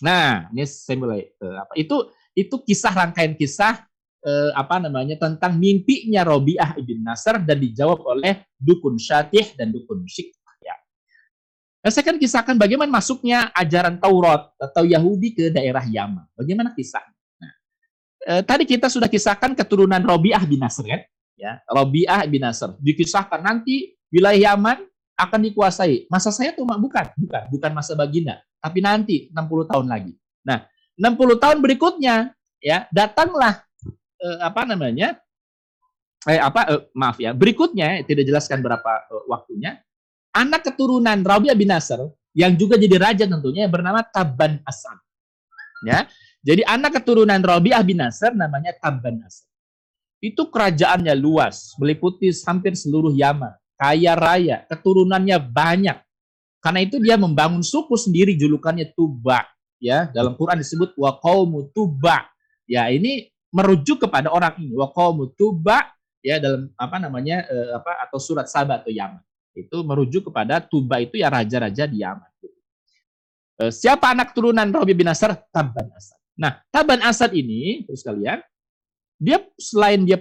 Nah, ini saya mulai uh, apa itu itu kisah rangkaian kisah eh, apa namanya tentang mimpinya Robiah ibn Nasr dan dijawab oleh dukun Syatih dan dukun Syik. Ya. Nah, saya akan kisahkan bagaimana masuknya ajaran Taurat atau Yahudi ke daerah Yaman. Bagaimana kisah? Nah, eh, tadi kita sudah kisahkan keturunan Robiah bin Nasr kan? Ya, Robiah bin Nasr. Dikisahkan nanti wilayah Yaman akan dikuasai. Masa saya tuh bukan, bukan, bukan masa baginda, tapi nanti 60 tahun lagi. Nah, 60 tahun berikutnya ya datanglah eh, apa namanya eh apa eh, maaf ya berikutnya tidak jelaskan berapa eh, waktunya anak keturunan Rabi'ah bin Nasr yang juga jadi raja tentunya yang bernama Taban Asad ya jadi anak keturunan Rabi'ah bin Nasr namanya Taban Asad itu kerajaannya luas meliputi hampir seluruh Yaman kaya raya keturunannya banyak karena itu dia membangun suku sendiri julukannya Tuba ya dalam Quran disebut wa qaumu Tuba ya ini merujuk kepada orang ini wa qaumu tuba ya dalam apa namanya eh, apa atau surat Sabah atau Yaman itu merujuk kepada Tuba itu ya raja-raja di Yaman. Eh, siapa anak turunan Robi bin Asad? Taban Asad. Nah, Taban Asad ini terus kalian dia selain dia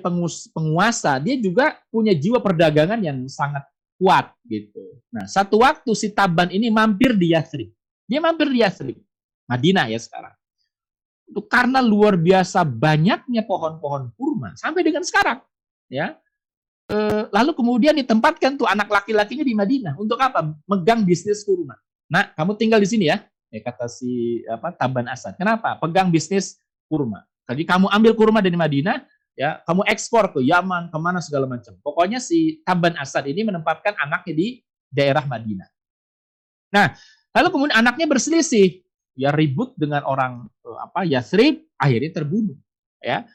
penguasa, dia juga punya jiwa perdagangan yang sangat kuat gitu. Nah, satu waktu si Taban ini mampir di Yathrib. Dia mampir di Yathrib, Madinah ya sekarang. Itu karena luar biasa banyaknya pohon-pohon kurma sampai dengan sekarang ya. E, lalu kemudian ditempatkan tuh anak laki-lakinya di Madinah. Untuk apa? Megang bisnis kurma. Nah kamu tinggal di sini ya ya kata si apa Taban Asad. Kenapa? Pegang bisnis kurma jadi kamu ambil kurma dari Madinah ya kamu ekspor ke Yaman ke mana segala macam. Pokoknya si Taban Asad ini menempatkan anaknya di daerah Madinah. Nah lalu kemudian anaknya berselisih. Ya ribut dengan orang eh, apa Yasrib akhirnya terbunuh ya.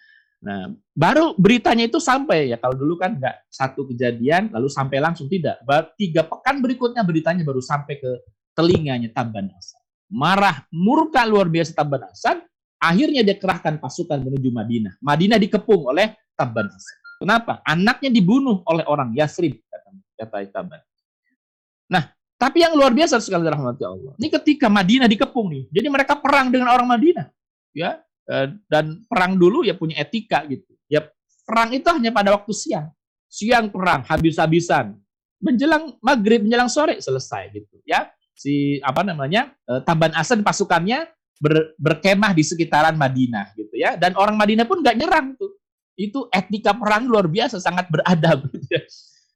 Nah baru beritanya itu sampai ya kalau dulu kan nggak satu kejadian lalu sampai langsung tidak. Tiga pekan berikutnya beritanya baru sampai ke telinganya Taban Asad. Marah murka luar biasa Taban Asad akhirnya dia kerahkan pasukan menuju Madinah Madinah dikepung oleh Taban kenapa anaknya dibunuh oleh orang Yasrib kata kata Taban nah tapi yang luar biasa sekali rahmat Allah. Ini ketika Madinah dikepung nih. Jadi mereka perang dengan orang Madinah. Ya, eh, dan perang dulu ya punya etika gitu. Ya perang itu hanya pada waktu siang. Siang perang habis-habisan. Menjelang maghrib, menjelang sore selesai gitu ya. Si apa namanya? Eh, Taban Asad pasukannya ber, berkemah di sekitaran Madinah gitu ya. Dan orang Madinah pun nggak nyerang tuh. Itu etika perang luar biasa, sangat beradab. Gitu ya.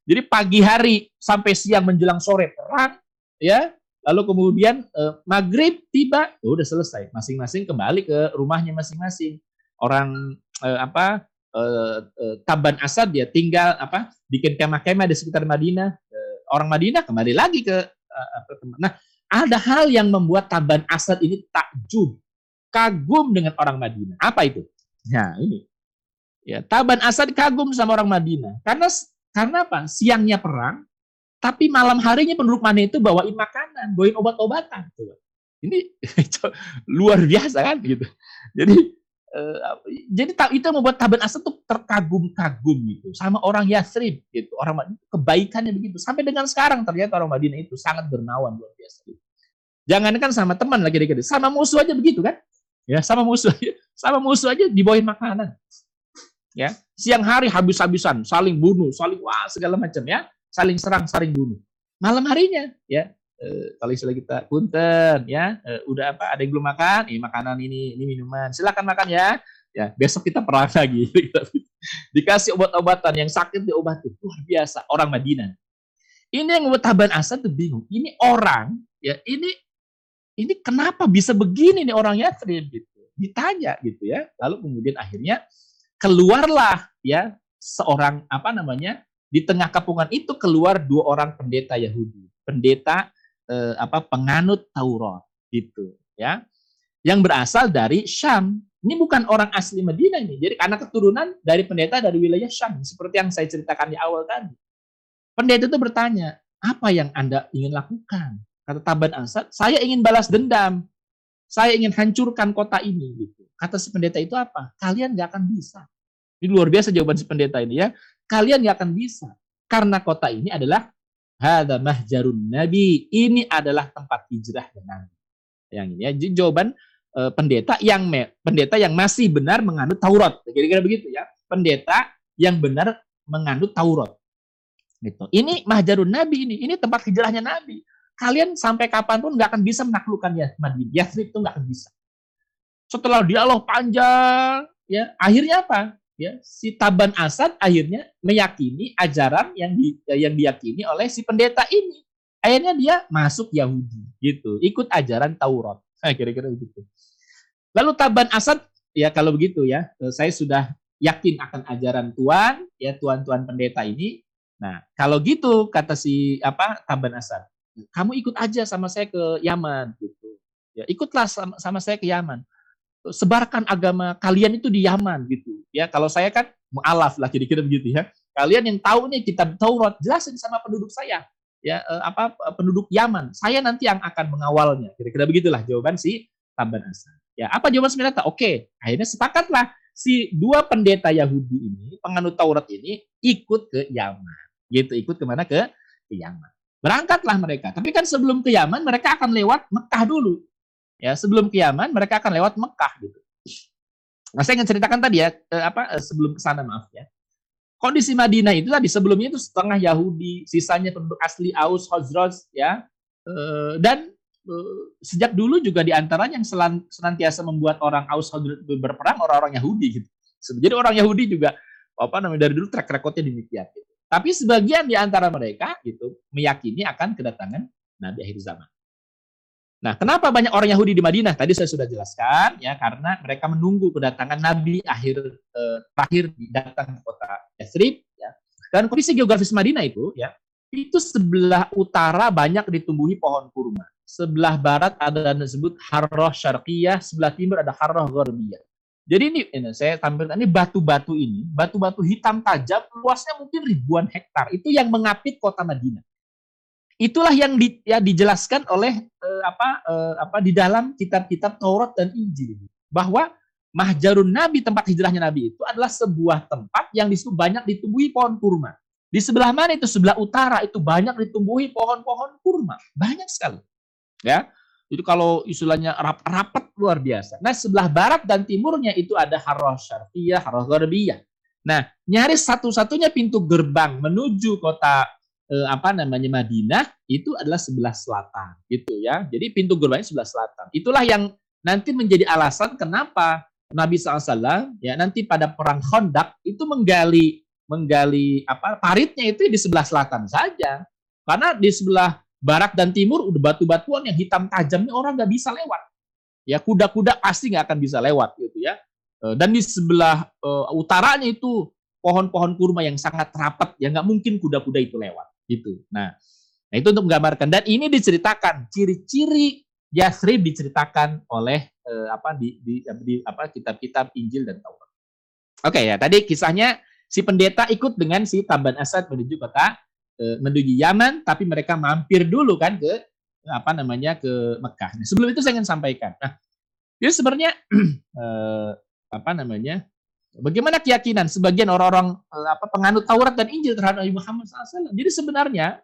Jadi pagi hari sampai siang menjelang sore perang, ya. Lalu kemudian eh, maghrib tiba, oh, udah selesai. Masing-masing kembali ke rumahnya masing-masing. Orang eh, apa eh, eh, Taban Asad dia tinggal apa bikin kemah-kemah di sekitar Madinah. Eh, orang Madinah kembali lagi ke eh, nah ada hal yang membuat Taban Asad ini takjub, kagum dengan orang Madinah. Apa itu? Nah ini, ya Taban Asad kagum sama orang Madinah karena karena apa? Siangnya perang, tapi malam harinya penduduk mana itu bawain makanan, bawain obat-obatan. Ini luar biasa kan gitu. Jadi uh, jadi itu membuat Taban Asad tuh terkagum-kagum gitu sama orang Yasrib gitu. Orang Madinah kebaikannya begitu. Sampai dengan sekarang ternyata orang Madinah itu sangat bernawan luar biasa. Gitu. Jangankan sama teman lagi dikit, sama musuh aja begitu kan? Ya, sama musuh aja, sama musuh aja dibawain makanan ya siang hari habis-habisan saling bunuh saling wah segala macam ya saling serang saling bunuh malam harinya ya e, kalau istilah kita punten ya. E, udah apa? Ada yang belum makan? Ini makanan ini ini minuman. Silakan makan ya. Ya besok kita perang lagi. Dikasih obat-obatan yang sakit diobati luar biasa. Orang Madinah. Ini yang membuat Taban Asad tuh bingung. Ini orang ya ini ini kenapa bisa begini nih orang Yathrib gitu. Ditanya gitu ya. Lalu kemudian akhirnya keluarlah ya seorang apa namanya di tengah kepungan itu keluar dua orang pendeta Yahudi, pendeta eh, apa penganut Taurat gitu ya. Yang berasal dari Syam. Ini bukan orang asli Madinah ini. Jadi anak keturunan dari pendeta dari wilayah Syam seperti yang saya ceritakan di awal tadi. Pendeta itu bertanya, "Apa yang Anda ingin lakukan?" Kata Taban Asad, "Saya ingin balas dendam. Saya ingin hancurkan kota ini." gitu. Kata si pendeta itu apa? Kalian nggak akan bisa. Ini luar biasa jawaban si pendeta ini ya. Kalian nggak akan bisa. Karena kota ini adalah Hada mahjarun nabi. Ini adalah tempat hijrah Nabi. Yang ini ya. Jawaban uh, pendeta yang me, pendeta yang masih benar menganut Taurat. Kira-kira begitu ya. Pendeta yang benar menganut Taurat. Gitu. Ini mahjarun Nabi ini, ini tempat hijrahnya Nabi. Kalian sampai kapan pun nggak akan bisa menaklukkan ya Madinah. Yathrib itu nggak akan bisa. Setelah dialog panjang, ya akhirnya apa? Ya, si Taban Asad akhirnya meyakini ajaran yang di, yang diyakini oleh si pendeta ini. Akhirnya dia masuk Yahudi, gitu. Ikut ajaran Taurat. Nah, kira-kira begitu. Lalu Taban Asad, ya kalau begitu ya, eh, saya sudah yakin akan ajaran Tuhan, ya Tuhan-Tuhan pendeta ini. Nah, kalau gitu kata si apa Taban Asad, kamu ikut aja sama saya ke Yaman gitu. Ya, ikutlah sama, sama saya ke Yaman. Sebarkan agama kalian itu di Yaman gitu. Ya, kalau saya kan mualaf lah kira-kira begitu ya. Kalian yang tahu nih kitab Taurat, jelasin sama penduduk saya. Ya, eh, apa penduduk Yaman. Saya nanti yang akan mengawalnya. Kira-kira begitulah jawaban si Taban Asad. Ya, apa jawaban pendeta? Oke, akhirnya sepakatlah si dua pendeta Yahudi ini, penganut Taurat ini ikut ke Yaman. Gitu, ikut ke mana ke ke Yaman. Berangkatlah mereka. Tapi kan sebelum ke Yaman mereka akan lewat Mekah dulu. Ya, sebelum ke Yaman mereka akan lewat Mekah gitu. Nah, saya ingin ceritakan tadi ya, eh, apa eh, sebelum ke sana maaf ya. Kondisi Madinah itu tadi sebelumnya itu setengah Yahudi, sisanya penduduk asli Aus, Khazraj ya. Eh, dan Eh, sejak dulu juga di antaranya yang senantiasa membuat orang Aus berperang orang-orang Yahudi gitu. Jadi orang Yahudi juga apa namanya dari dulu track recordnya demikian. Gitu. Tapi sebagian di antara mereka gitu meyakini akan kedatangan Nabi akhir zaman. Nah, kenapa banyak orang Yahudi di Madinah? Tadi saya sudah jelaskan ya karena mereka menunggu kedatangan Nabi akhir eh, terakhir datang ke kota Yathrib ya. Dan kondisi geografis Madinah itu ya itu sebelah utara banyak ditumbuhi pohon kurma sebelah barat ada yang disebut harroh syarqiyah, sebelah timur ada harroh gharbiyah. Jadi ini, ini saya tampilkan ini batu-batu ini, batu-batu hitam tajam, luasnya mungkin ribuan hektar. Itu yang mengapit kota Madinah. Itulah yang di, ya, dijelaskan oleh apa eh, apa di dalam kitab-kitab Taurat dan Injil bahwa Mahjarun Nabi tempat hijrahnya Nabi itu adalah sebuah tempat yang disebut banyak ditumbuhi pohon kurma. Di sebelah mana itu sebelah utara itu banyak ditumbuhi pohon-pohon kurma, banyak sekali ya itu kalau istilahnya rap rapat luar biasa. Nah sebelah barat dan timurnya itu ada Harrah Syarqiyah, Harrah Gharbiyah. Nah nyaris satu-satunya pintu gerbang menuju kota eh, apa namanya Madinah itu adalah sebelah selatan, gitu ya. Jadi pintu gerbangnya sebelah selatan. Itulah yang nanti menjadi alasan kenapa Nabi SAW ya nanti pada perang Khandaq itu menggali menggali apa paritnya itu di sebelah selatan saja karena di sebelah barat dan timur udah batu-batuan yang hitam tajam ini orang nggak bisa lewat. Ya kuda-kuda pasti nggak akan bisa lewat gitu ya. Eh, dan di sebelah uh, utaranya itu pohon-pohon kurma yang sangat rapat, ya nggak mungkin kuda-kuda itu lewat gitu. Nah, nah itu untuk menggambarkan dan ini diceritakan ciri-ciri Yasrib diceritakan oleh uh, apa di, di, di apa kitab-kitab Injil dan Taurat. Oke ya, tadi kisahnya si pendeta ikut dengan si Taban Asad menuju kota Eh, menuju Yaman, tapi mereka mampir dulu kan ke apa namanya ke Mekah. Nah, sebelum itu saya ingin sampaikan. Nah, sebenarnya eh, apa namanya? Bagaimana keyakinan sebagian orang-orang eh, apa penganut Taurat dan Injil terhadap Nabi Muhammad SAW? Jadi sebenarnya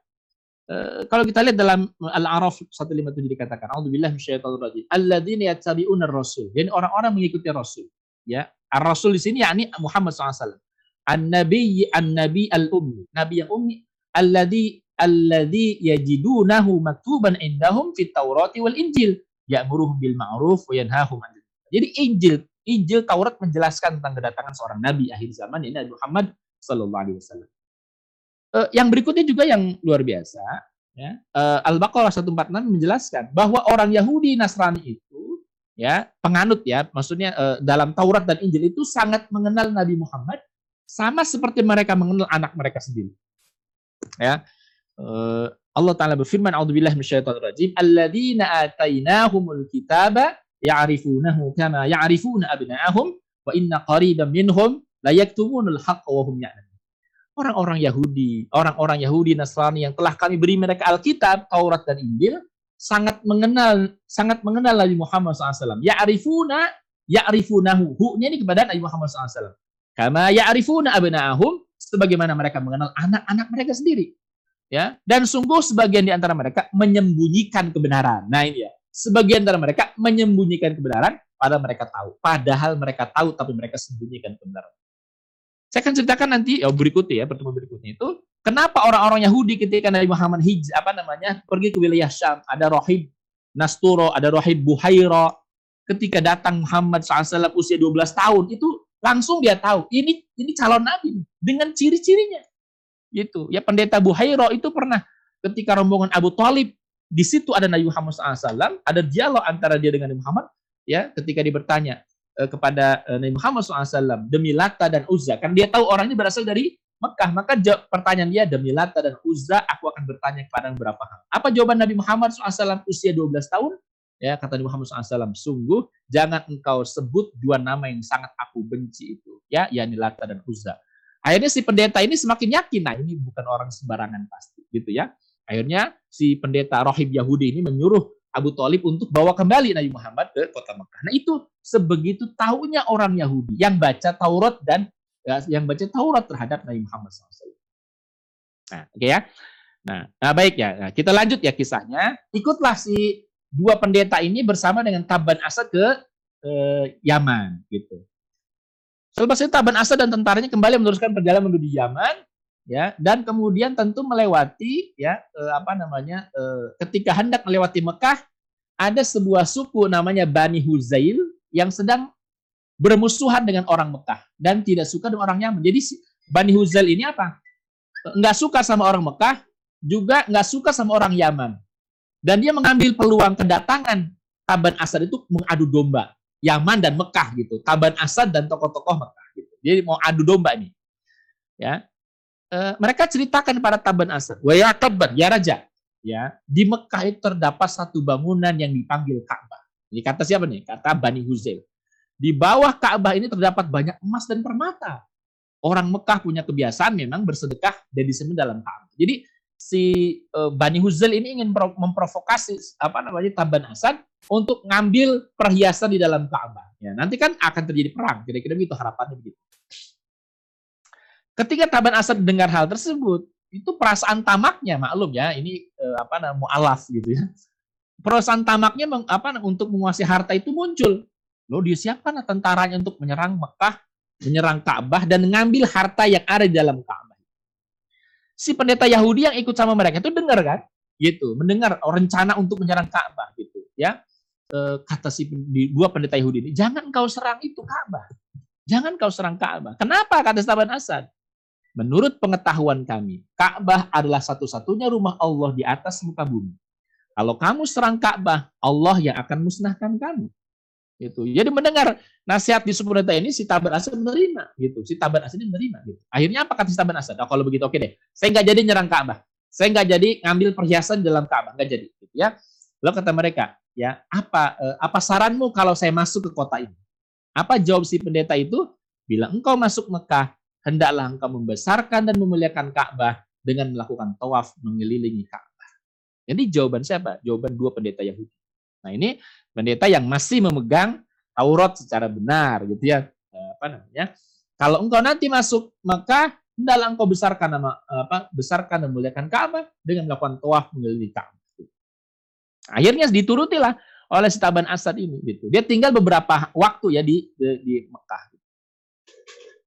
eh, kalau kita lihat dalam Al-A'raf 157 dikatakan, "A'udzubillahi minasyaitonir rajim. Alladzina yattabi'unar rasul." Jadi orang-orang mengikuti Rasul. Ya, Ar-Rasul di sini yakni Muhammad SAW. An-Nabi An-Nabi Al-Ummi. Nabi yang ummi alladhi alladhi yajidunahu maktuban indahum fit Taurati wal Injil ya'muruhum bil ma'ruf wa yanhahum 'anil Jadi Injil Injil Taurat menjelaskan tentang kedatangan seorang nabi akhir zaman ini Nabi Muhammad sallallahu alaihi wasallam. Uh, yang berikutnya juga yang luar biasa ya. Uh, Al-Baqarah 146 menjelaskan bahwa orang Yahudi Nasrani itu ya, penganut ya, maksudnya uh, dalam Taurat dan Injil itu sangat mengenal Nabi Muhammad sama seperti mereka mengenal anak mereka sendiri ya Allah taala berfirman a'udzubillahi minasyaitonir rajim alladzina atainahumul kitaba ya'rifunahu kama ya'rifuna abna'ahum wa inna qariban minhum la yaktumunul haqqa wa hum ya'lamun orang-orang Yahudi, orang-orang Yahudi Nasrani yang telah kami beri mereka Alkitab, Taurat dan Injil, sangat mengenal sangat mengenal Nabi Muhammad SAW. Ya'rifuna ya'rifunahu. Hu-nya ini kepada Nabi Muhammad SAW. Kama ya'rifuna abna'ahum sebagaimana mereka mengenal anak-anak mereka sendiri. Ya, dan sungguh sebagian di antara mereka menyembunyikan kebenaran. Nah ini ya, sebagian dari mereka menyembunyikan kebenaran padahal mereka tahu. Padahal mereka tahu tapi mereka sembunyikan kebenaran. Saya akan ceritakan nanti ya berikutnya ya pertemuan berikutnya itu kenapa orang-orang Yahudi ketika Nabi Muhammad hij apa namanya pergi ke wilayah Syam ada rohib Nasturo ada rohib Buhairo ketika datang Muhammad SAW usia 12 tahun itu langsung dia tahu ini ini calon nabi dengan ciri-cirinya gitu ya pendeta Buhairo itu pernah ketika rombongan Abu Talib di situ ada Nabi Muhammad SAW ada dialog antara dia dengan Nabi Muhammad ya ketika dia bertanya uh, kepada uh, Nabi Muhammad SAW demi Lata dan Uzza? Kan dia tahu orang ini berasal dari Mekah maka pertanyaan dia demi Lata dan Uzza? Aku akan bertanya kepada berapa hal. Apa jawaban Nabi Muhammad SAW usia 12 tahun? Ya kata Nabi Muhammad SAW sungguh jangan engkau sebut dua nama yang sangat aku benci itu ya yakni Lata dan Uzza. Akhirnya si pendeta ini semakin yakin nah ini bukan orang sembarangan pasti gitu ya akhirnya si pendeta rohib Yahudi ini menyuruh Abu Talib untuk bawa kembali Nabi Muhammad ke kota Mekah. Nah itu sebegitu tahunya orang Yahudi yang baca Taurat dan ya, yang baca Taurat terhadap Nabi Muhammad SAW. Nah, oke okay ya. Nah, nah baik ya. Nah, kita lanjut ya kisahnya. Ikutlah si dua pendeta ini bersama dengan Taban Asad ke eh, Yaman gitu. Selepas itu Taban Asad dan tentaranya kembali meneruskan perjalanan menuju Yaman ya dan kemudian tentu melewati ya eh, apa namanya eh, ketika hendak melewati Mekah ada sebuah suku namanya Bani Huzail yang sedang bermusuhan dengan orang Mekah dan tidak suka dengan orang Yaman. Jadi Bani Huzail ini apa? Nggak suka sama orang Mekah, juga nggak suka sama orang Yaman. Dan dia mengambil peluang kedatangan Taban Asad itu mengadu domba Yaman dan Mekah gitu. Taban Asad dan tokoh-tokoh Mekah gitu. Jadi mau adu domba nih. Ya. Eh, mereka ceritakan pada Taban Asad, wa ya Taban, ya raja, ya di Mekah itu terdapat satu bangunan yang dipanggil Ka'bah. Ini kata siapa nih? Kata Bani Huzail. Di bawah Ka'bah ini terdapat banyak emas dan permata. Orang Mekah punya kebiasaan memang bersedekah dan disembah dalam Ka'bah. Jadi si uh, Bani Huzail ini ingin memprovokasi apa namanya Taban Asad untuk ngambil perhiasan di dalam Ka'bah. Ya, nanti kan akan terjadi perang. Kira-kira begitu harapannya begitu. Ketika Taban Asad dengar hal tersebut, itu perasaan tamaknya maklum ya, ini eh, apa namanya mualaf gitu ya. Perasaan tamaknya meng, apa untuk menguasai harta itu muncul. Lo disiapkan tentaranya untuk menyerang Mekah, menyerang Ka'bah dan mengambil harta yang ada di dalam Ka'bah. Si pendeta Yahudi yang ikut sama mereka itu dengar kan? Gitu, mendengar rencana untuk menyerang Ka'bah gitu, ya. E, kata si dua pendeta Yahudi ini, jangan kau serang itu Ka'bah. Jangan kau serang Ka'bah. Kenapa kata Taban Asad? Menurut pengetahuan kami, Ka'bah adalah satu-satunya rumah Allah di atas muka bumi. Kalau kamu serang Ka'bah, Allah yang akan musnahkan kamu. Itu. Jadi mendengar nasihat di Superneta ini si Taban Asad menerima gitu. Si Taban Asad ini menerima gitu. Akhirnya apa kata si Taban Asad? Oh, kalau begitu oke deh. Saya nggak jadi nyerang Ka'bah. Saya nggak jadi ngambil perhiasan dalam Ka'bah, nggak jadi gitu ya. Lalu kata mereka, ya, apa eh, apa saranmu kalau saya masuk ke kota ini? Apa jawab si pendeta itu? Bila engkau masuk Mekah, hendaklah engkau membesarkan dan memuliakan Ka'bah dengan melakukan tawaf mengelilingi Ka'bah. Jadi jawaban siapa? Jawaban dua pendeta Yahudi. Nah ini pendeta yang masih memegang Taurat secara benar gitu ya. Eh, apa namanya? Kalau engkau nanti masuk Mekah, hendaklah engkau besarkan nama apa? Besarkan dan memuliakan Ka'bah dengan melakukan tawaf mengelilingi Ka'bah. Akhirnya diturutilah oleh si Taban Asad ini gitu. Dia tinggal beberapa waktu ya di di, di Mekah.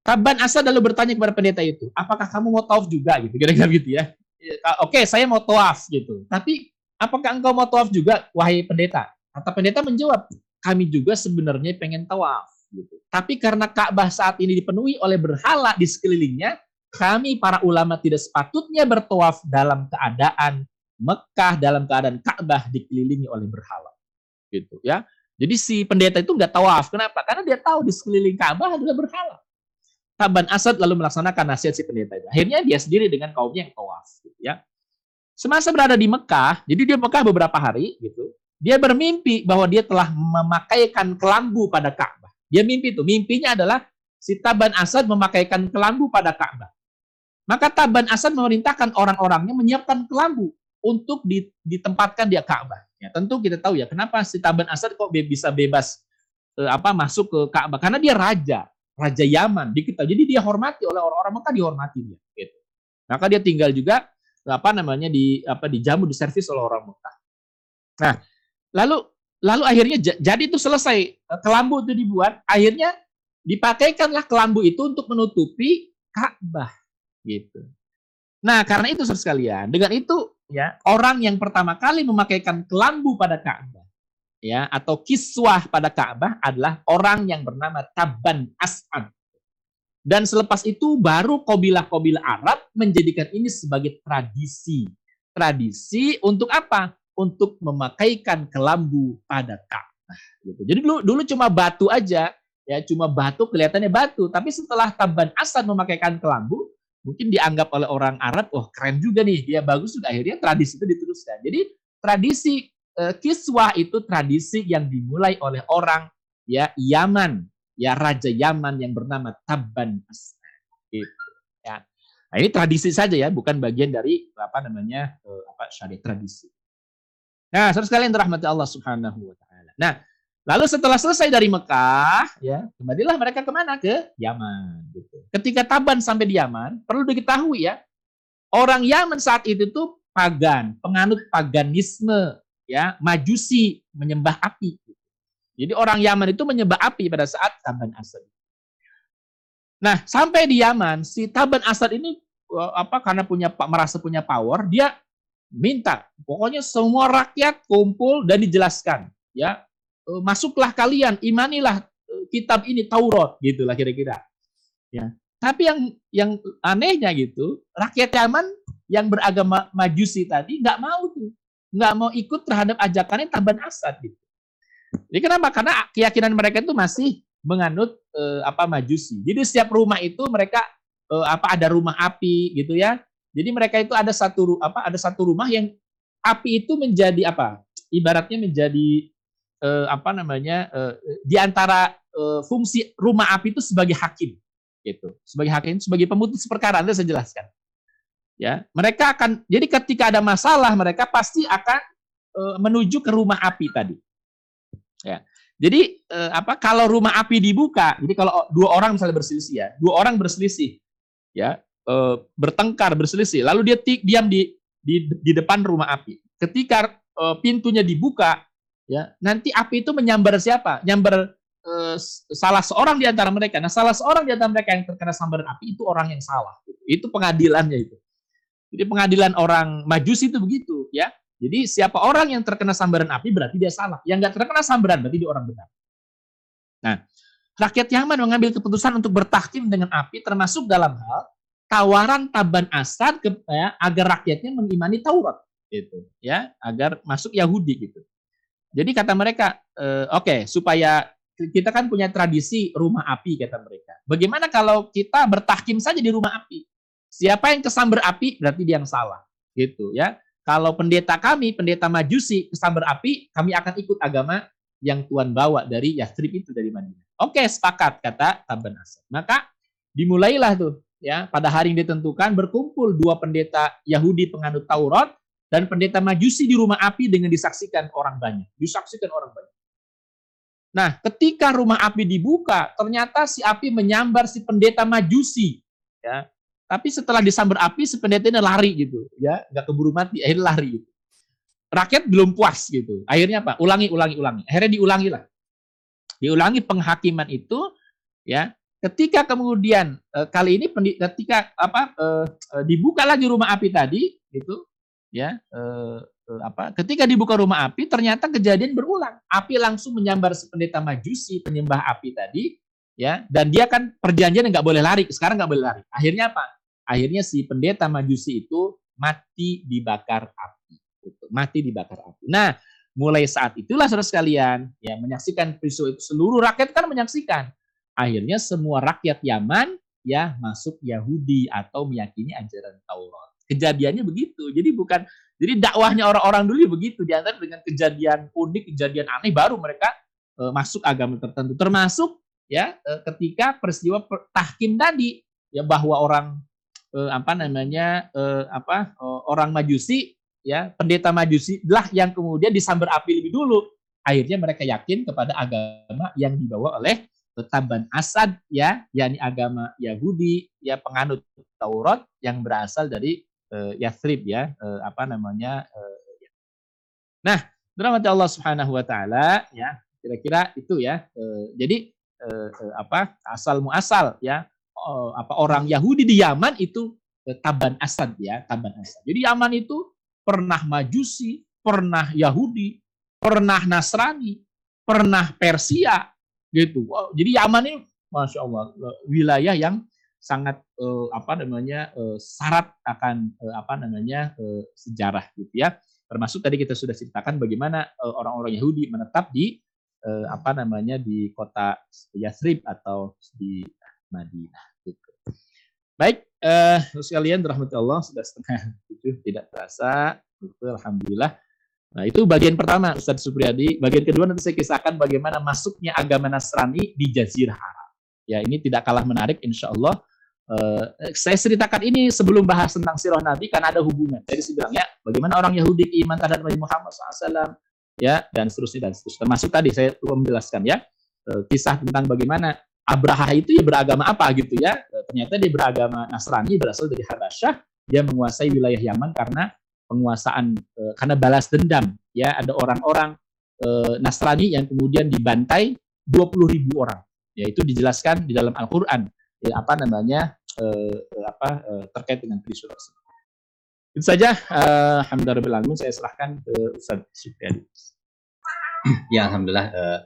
Taban Asad lalu bertanya kepada pendeta itu, apakah kamu mau tawaf juga gitu, kira-kira gitu ya. ya oke, saya mau tawaf gitu. Tapi apakah engkau mau tawaf juga, wahai pendeta? Kata pendeta menjawab, kami juga sebenarnya pengen tawaf. Gitu. Tapi karena Ka'bah saat ini dipenuhi oleh berhala di sekelilingnya, kami para ulama tidak sepatutnya bertawaf dalam keadaan Mekah, dalam keadaan Ka'bah dikelilingi oleh berhala. Gitu ya. Jadi si pendeta itu nggak tawaf. Kenapa? Karena dia tahu di sekeliling Ka'bah adalah berhala. Taban Asad lalu melaksanakan nasihat si pendeta itu. Akhirnya dia sendiri dengan kaumnya yang tawaf, gitu ya. Semasa berada di Mekah, jadi dia Mekah beberapa hari, gitu. Dia bermimpi bahwa dia telah memakaikan kelambu pada Ka'bah. Dia mimpi itu, mimpinya adalah si Taban Asad memakaikan kelambu pada Ka'bah. Maka Taban Asad memerintahkan orang-orangnya menyiapkan kelambu untuk ditempatkan di Ka'bah. Ya, tentu kita tahu ya kenapa si Taban Asad kok bisa bebas eh, apa masuk ke Ka'bah karena dia raja raja Yaman di kita. Jadi dia hormati oleh orang-orang Mekah dihormati dia. Gitu. Maka dia tinggal juga apa namanya di apa dijamu diservis oleh orang Mekah. Nah, lalu lalu akhirnya jadi itu selesai eh, kelambu itu dibuat, akhirnya dipakaikanlah kelambu itu untuk menutupi Ka'bah gitu. Nah, karena itu sekalian, dengan itu ya orang yang pertama kali memakaikan kelambu pada Ka'bah ya atau kiswah pada Ka'bah adalah orang yang bernama Taban As'ad. Dan selepas itu baru kabilah-kabilah Arab menjadikan ini sebagai tradisi. Tradisi untuk apa? Untuk memakaikan kelambu pada Ka'bah. Gitu. Jadi dulu dulu cuma batu aja, ya cuma batu kelihatannya batu. Tapi setelah Taban Asad memakaikan kelambu, mungkin dianggap oleh orang Arab, oh keren juga nih, dia bagus juga. Akhirnya tradisi itu diteruskan. Jadi tradisi kiswah itu tradisi yang dimulai oleh orang ya Yaman ya raja Yaman yang bernama Taban Asad. Gitu, ya. Nah, ini tradisi saja ya, bukan bagian dari apa namanya uh, apa syariat tradisi. Nah, saudara sekalian dirahmati Allah Subhanahu wa taala. Nah, lalu setelah selesai dari Mekah, ya, kembalilah mereka ke mana? Ke Yaman gitu. Ketika Taban sampai di Yaman, perlu diketahui ya, orang Yaman saat itu tuh pagan, penganut paganisme, ya, majusi, menyembah api. Jadi orang Yaman itu menyembah api pada saat Taban Asad. Nah, sampai di Yaman, si Taban Asad ini eh, apa karena punya merasa punya power, dia minta pokoknya semua rakyat kumpul dan dijelaskan, ya. Eh, masuklah kalian, imanilah eh, kitab ini Taurat gitulah kira-kira. Ya. Tapi yang yang anehnya gitu, rakyat Yaman yang beragama Majusi tadi nggak mau tuh, nggak mau ikut terhadap ajakannya Taban Asad gitu. Jadi kenapa? Karena keyakinan mereka itu masih menganut eh, apa majusi. Jadi setiap rumah itu mereka eh, apa ada rumah api gitu ya. Jadi mereka itu ada satu apa ada satu rumah yang api itu menjadi apa? Ibaratnya menjadi eh, apa namanya? Eh, di antara eh, fungsi rumah api itu sebagai hakim gitu. Sebagai hakim, sebagai pemutus perkara Anda saya jelaskan. Ya, mereka akan jadi ketika ada masalah mereka pasti akan eh, menuju ke rumah api tadi. Ya. Jadi eh, apa kalau rumah api dibuka, jadi kalau dua orang misalnya berselisih ya, dua orang berselisih, ya eh, bertengkar berselisih, lalu dia diam di di di depan rumah api. Ketika eh, pintunya dibuka, ya nanti api itu menyambar siapa? Nyambar salah seorang di antara mereka. Nah, salah seorang di antara mereka yang terkena sambaran api itu orang yang salah. Itu pengadilannya itu. Jadi pengadilan orang majusi itu begitu, ya. Jadi siapa orang yang terkena sambaran api berarti dia salah. Yang nggak terkena sambaran berarti dia orang benar. Nah, rakyat Yaman mengambil keputusan untuk bertahkim dengan api termasuk dalam hal tawaran Taban Asad ke, ya, agar rakyatnya mengimani Taurat gitu ya agar masuk Yahudi gitu. Jadi kata mereka e, oke okay, supaya kita kan punya tradisi rumah api kata mereka. Bagaimana kalau kita bertahkim saja di rumah api? Siapa yang kesambar api berarti dia yang salah gitu ya. Kalau pendeta kami, pendeta majusi, kesambar api, kami akan ikut agama yang Tuhan bawa dari Yastrib itu dari Madinah. Oke, sepakat kata Taban Asad. Maka dimulailah tuh ya pada hari yang ditentukan berkumpul dua pendeta Yahudi penganut Taurat dan pendeta Majusi di rumah api dengan disaksikan orang banyak. Disaksikan orang banyak. Nah, ketika rumah api dibuka, ternyata si api menyambar si pendeta Majusi. Ya, tapi setelah disambar api, si lari gitu, ya, nggak keburu mati, akhirnya lari gitu. Rakyat belum puas gitu. Akhirnya apa? Ulangi, ulangi, ulangi. Akhirnya diulangi lah. Diulangi penghakiman itu, ya. Ketika kemudian e, kali ini ketika apa e, e, dibuka lagi rumah api tadi, gitu, ya. E, e, apa? Ketika dibuka rumah api, ternyata kejadian berulang. Api langsung menyambar pendeta majusi, penyembah api tadi, ya. Dan dia kan perjanjian nggak boleh lari. Sekarang nggak boleh lari. Akhirnya apa? Akhirnya si pendeta majusi itu mati dibakar api. Gitu. Mati dibakar api. Nah, mulai saat itulah saudara sekalian, ya menyaksikan peristiwa itu seluruh rakyat kan menyaksikan. Akhirnya semua rakyat Yaman ya masuk Yahudi atau meyakini ajaran Taurat. Kejadiannya begitu. Jadi bukan jadi dakwahnya orang-orang dulu begitu di antara dengan kejadian unik, kejadian aneh baru mereka e, masuk agama tertentu. Termasuk ya e, ketika peristiwa tahkim tadi ya bahwa orang eh, apa namanya eh, apa eh, orang majusi ya pendeta majusi lah yang kemudian disambar api lebih dulu akhirnya mereka yakin kepada agama yang dibawa oleh Taban Asad ya yakni agama Yahudi ya penganut Taurat yang berasal dari eh, Yathrib ya eh, apa namanya eh, ya. nah Dirahmati Allah Subhanahu wa taala ya. Kira-kira itu ya. E, jadi e, e, apa? Asal muasal ya. O, apa orang Yahudi di Yaman itu e, Taban Asad ya, Taban Asad. Jadi Yaman itu pernah Majusi, pernah Yahudi, pernah Nasrani, pernah Persia gitu. Jadi Yaman ini masya Allah wilayah yang sangat uh, apa namanya uh, syarat akan uh, apa namanya uh, sejarah gitu ya termasuk tadi kita sudah ceritakan bagaimana orang-orang uh, Yahudi menetap di uh, apa namanya di kota Yathrib atau di Madinah gitu. Baik, uh, sekalian rahmat Allah sudah setengah tujuh tidak terasa, alhamdulillah. Nah itu bagian pertama Ustadz Supriyadi. Bagian kedua nanti saya kisahkan bagaimana masuknya agama Nasrani di Jazirah Arab. Ya ini tidak kalah menarik insya Allah. Uh, saya ceritakan ini sebelum bahas tentang sirah Nabi karena ada hubungan. Jadi saya bilang ya, bagaimana orang Yahudi iman terhadap Nabi Muhammad SAW, ya dan seterusnya dan seterusnya. Termasuk tadi saya menjelaskan ya uh, kisah tentang bagaimana Abraha itu ya beragama apa gitu ya. Ternyata dia beragama Nasrani berasal dari Habasyah. Dia menguasai wilayah Yaman karena penguasaan uh, karena balas dendam. Ya ada orang-orang uh, Nasrani yang kemudian dibantai 20 ribu orang. Yaitu dijelaskan di dalam Al-Quran ya, apa namanya uh, apa terkait dengan peristiwa tersebut. Itu saja. Uh, Alhamdulillah saya serahkan ke Ustaz Sufiani. Ya, alhamdulillah. Uh,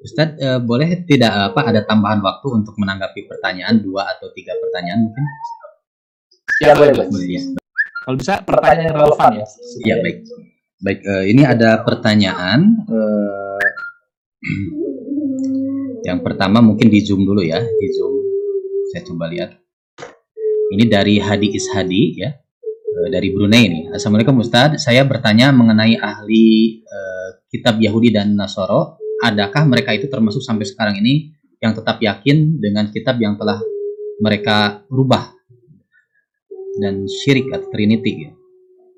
Ustadz, uh, boleh tidak apa ada tambahan waktu untuk menanggapi pertanyaan dua atau tiga pertanyaan mungkin? Ya boleh, boleh. Ya. Kalau bisa pertanyaan yang relevan ya. Ya baik. Baik, uh, ini ada pertanyaan. Uh, yang pertama mungkin di zoom dulu ya, di zoom saya coba lihat. Ini dari Hadi Ishadi ya, eh, dari Brunei ini. Assalamualaikum Ustadz, saya bertanya mengenai ahli uh, kitab Yahudi dan Nasoro. Adakah mereka itu termasuk sampai sekarang ini yang tetap yakin dengan kitab yang telah mereka rubah dan syirik atau Trinity ya.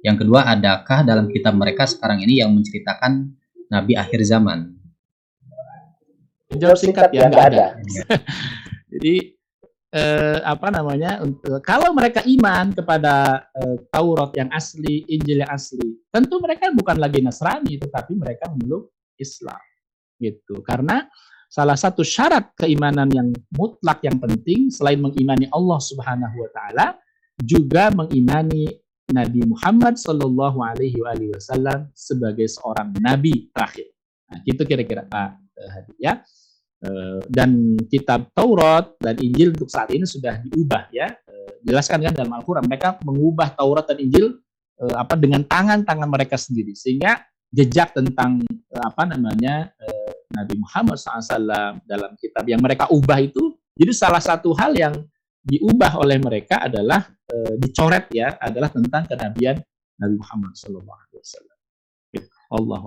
Yang kedua, adakah dalam kitab mereka sekarang ini yang menceritakan Nabi akhir zaman? Jawab singkat ya, nggak ada. Jadi eh, apa namanya untuk kalau mereka iman kepada eh, Taurat yang asli, Injil yang asli, tentu mereka bukan lagi Nasrani tetapi mereka memeluk Islam. Gitu. Karena salah satu syarat keimanan yang mutlak yang penting selain mengimani Allah Subhanahu wa taala juga mengimani Nabi Muhammad Shallallahu alaihi wasallam sebagai seorang nabi terakhir. Nah, itu kira-kira Pak eh, Hadi ya. Eh, dan kitab Taurat dan Injil untuk saat ini sudah diubah ya eh, jelaskan kan dalam Al-Quran mereka mengubah Taurat dan Injil apa dengan tangan-tangan mereka sendiri sehingga jejak tentang apa namanya Nabi Muhammad SAW dalam kitab yang mereka ubah itu jadi salah satu hal yang diubah oleh mereka adalah dicoret ya adalah tentang kenabian Nabi Muhammad SAW. Allah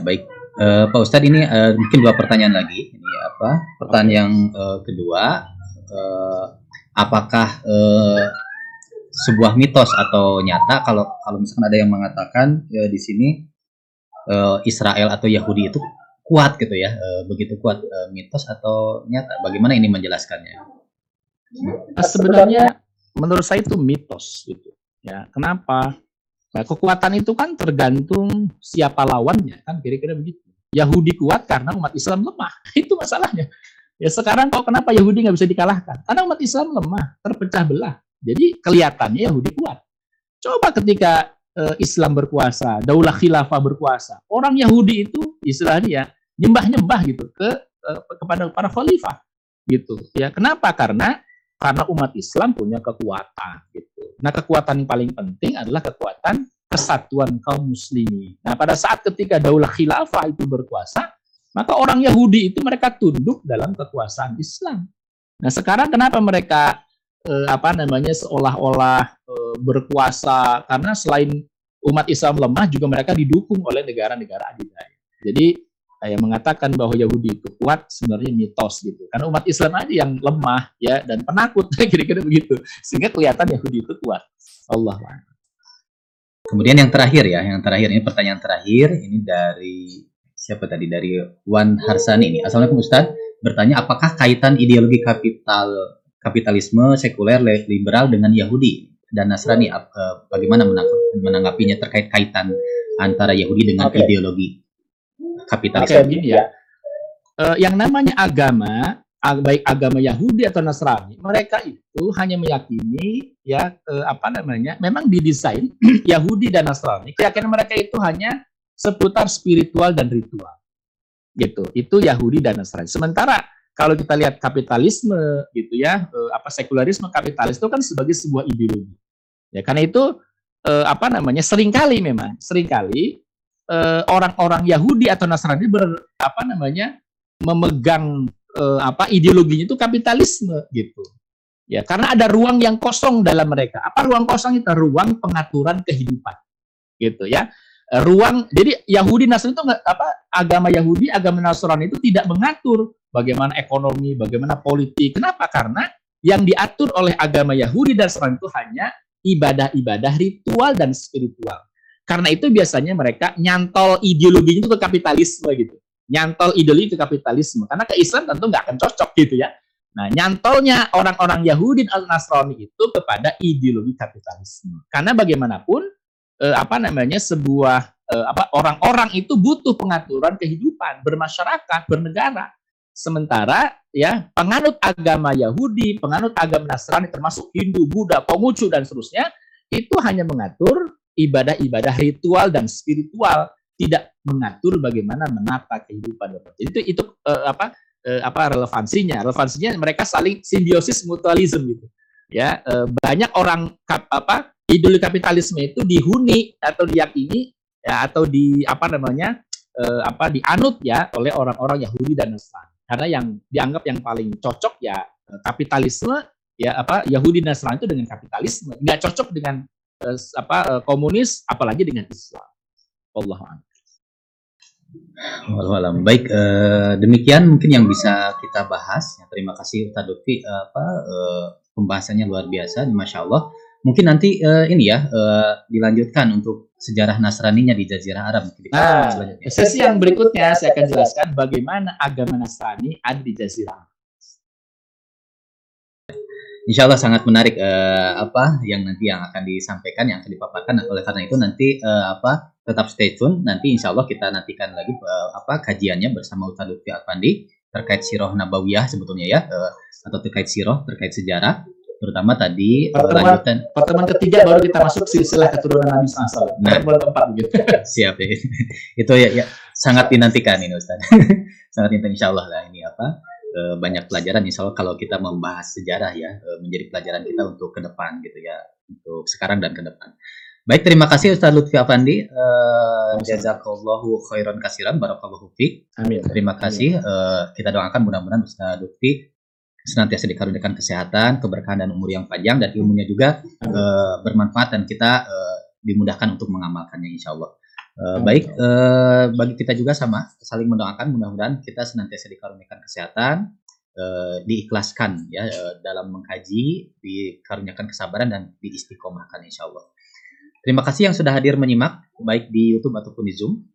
Baik, uh, Pak Ustadz ini uh, mungkin dua pertanyaan lagi. Ini apa? Pertanyaan yang uh, kedua, uh, apakah uh, sebuah mitos atau nyata kalau kalau misalkan ada yang mengatakan ya, di sini uh, Israel atau Yahudi itu kuat gitu ya, uh, begitu kuat uh, mitos atau nyata? Bagaimana ini menjelaskannya? Nah, sebenarnya menurut saya itu mitos gitu. Ya, kenapa? Nah, kekuatan itu kan tergantung siapa lawannya, kan kira-kira begitu. Yahudi kuat karena umat Islam lemah. Itu masalahnya. Ya sekarang kok kenapa Yahudi nggak bisa dikalahkan? Karena umat Islam lemah, terpecah belah. Jadi kelihatannya Yahudi kuat. Coba ketika Islam berkuasa, Daulah Khilafah berkuasa, orang Yahudi itu istilahnya nyembah-nyembah gitu ke uh, kepada para khalifah gitu. Ya kenapa? Karena karena umat Islam punya kekuatan gitu. Nah, kekuatan yang paling penting adalah kekuatan kesatuan kaum muslimin. Nah, pada saat ketika daulah khilafah itu berkuasa, maka orang Yahudi itu mereka tunduk dalam kekuasaan Islam. Nah, sekarang kenapa mereka eh, apa namanya seolah-olah eh, berkuasa karena selain umat Islam lemah juga mereka didukung oleh negara-negara adidaya. Jadi yang mengatakan bahwa Yahudi itu kuat sebenarnya mitos gitu. Karena umat Islam aja yang lemah ya dan penakut kira-kira begitu. Sehingga kelihatan Yahudi itu kuat. Allah Kemudian yang terakhir ya, yang terakhir ini pertanyaan terakhir ini dari siapa tadi dari Wan Harsani ini. Assalamualaikum Ustaz, bertanya apakah kaitan ideologi kapital kapitalisme sekuler liberal dengan Yahudi dan Nasrani bagaimana menanggapinya terkait kaitan antara Yahudi dengan Oke. ideologi kapitalisme. gini ya. Eh, yang namanya agama, ag- baik agama Yahudi atau Nasrani, mereka itu hanya meyakini ya eh, apa namanya, memang didesain Yahudi dan Nasrani, keyakinan mereka itu hanya seputar spiritual dan ritual. Gitu. Itu Yahudi dan Nasrani. Sementara kalau kita lihat kapitalisme gitu ya, eh, apa sekularisme kapitalis itu kan sebagai sebuah ideologi. Ya, karena itu eh, apa namanya? sering kali memang, sering kali eh, orang-orang Yahudi atau Nasrani ber apa namanya memegang eh, apa ideologinya itu kapitalisme gitu. Ya karena ada ruang yang kosong dalam mereka. Apa ruang kosong itu? Ruang pengaturan kehidupan gitu ya. Ruang jadi Yahudi Nasrani itu apa agama Yahudi agama Nasrani itu tidak mengatur bagaimana ekonomi bagaimana politik. Kenapa? Karena yang diatur oleh agama Yahudi dan Nasrani itu hanya ibadah-ibadah ritual dan spiritual karena itu biasanya mereka nyantol ideologinya itu ke kapitalisme gitu. Nyantol ideologi ke kapitalisme. Karena ke Islam tentu nggak akan cocok gitu ya. Nah, nyantolnya orang-orang Yahudi dan Nasrani itu kepada ideologi kapitalisme. Karena bagaimanapun eh, apa namanya sebuah eh, apa orang-orang itu butuh pengaturan kehidupan, bermasyarakat, bernegara. Sementara ya penganut agama Yahudi, penganut agama Nasrani termasuk Hindu, Buddha, Konghucu dan seterusnya itu hanya mengatur ibadah-ibadah ritual dan spiritual tidak mengatur bagaimana menata kehidupan Jadi itu itu eh, apa eh, apa relevansinya. Relevansinya mereka saling simbiosis mutualisme gitu. Ya eh, banyak orang kap, apa ideologi kapitalisme itu dihuni atau diyakini ya atau di apa namanya eh, apa dianut ya oleh orang-orang Yahudi dan Nasrani. Karena yang dianggap yang paling cocok ya kapitalisme ya apa Yahudi dan Nasrani itu dengan kapitalisme. Nggak cocok dengan eh, apa eh, komunis apalagi dengan Islam. Allah Wallahualam. Baik, eh, demikian mungkin yang bisa kita bahas. Ya, terima kasih Ustaz Lutfi eh, apa eh, pembahasannya luar biasa, masya Allah. Mungkin nanti eh, ini ya eh, dilanjutkan untuk sejarah Nasraninya di Jazirah Arab. Mungkin Nah, selanjutnya. sesi yang berikutnya saya akan jelaskan bagaimana agama Nasrani ada di Jazirah. Insya Allah sangat menarik eh, apa yang nanti yang akan disampaikan, yang akan dipaparkan. Nah, oleh karena itu nanti eh, apa tetap stay tune. Nanti Insya Allah kita nantikan lagi eh, apa kajiannya bersama Ustaz Lutfi Alfandi terkait siroh nabawiyah sebetulnya ya eh, atau terkait siroh terkait sejarah terutama tadi eh, Pertemuan- lanjutan Pertemuan ketiga baru kita masuk silsilah keturunan Nabi SAW. Nah. Pertemuan keempat gitu. siap ya. itu ya, ya sangat dinantikan ini Ustaz. sangat dinantikan Insya Allah lah ini apa eh, banyak pelajaran Insya Allah kalau kita membahas sejarah ya eh, menjadi pelajaran kita untuk ke depan gitu ya untuk sekarang dan ke depan. Baik, terima kasih Ustaz Lutfi Afandi. Eh, jazakallahu khairan kasiran barakallahu fiik. Amin. Terima kasih. Eh, kita doakan mudah-mudahan Ustaz Lutfi senantiasa dikaruniakan kesehatan, keberkahan dan umur yang panjang dan ilmunya juga Amin. eh, bermanfaat dan kita eh, dimudahkan untuk mengamalkannya insya Allah. Eh, Amin. baik, eh, bagi kita juga sama saling mendoakan mudah-mudahan kita senantiasa dikaruniakan kesehatan, eh, diikhlaskan ya eh, dalam mengkaji, dikaruniakan kesabaran dan diistiqomahkan insya Allah. Terima kasih yang sudah hadir menyimak baik di YouTube ataupun di Zoom.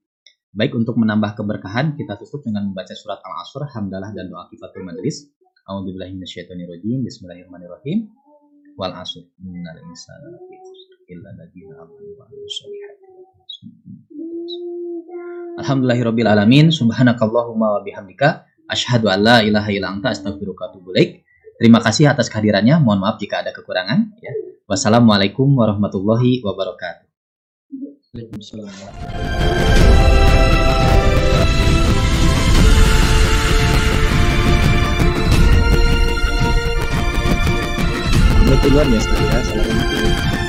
Baik untuk menambah keberkahan kita tutup dengan membaca surat Al-Asr, hamdalah dan doa kifatul majlis. A'udzubillahi minasyaitonirrajim. Bismillahirrahmanirrahim. Wal 'asr. Innal insana illa alladziina aamanu wa solihati. Alhamdulillahirabbil alamin. Subhanakallahumma wa bihamdika asyhadu ilaha illa anta astaghfiruka. Terima kasih atas kehadirannya. Mohon maaf jika ada kekurangan ya. Wassalamualaikum warahmatullahi wabarakatuh. Waalaikumsalam. Ini keluar ya, Ustaz, ya. Assalamualaikum.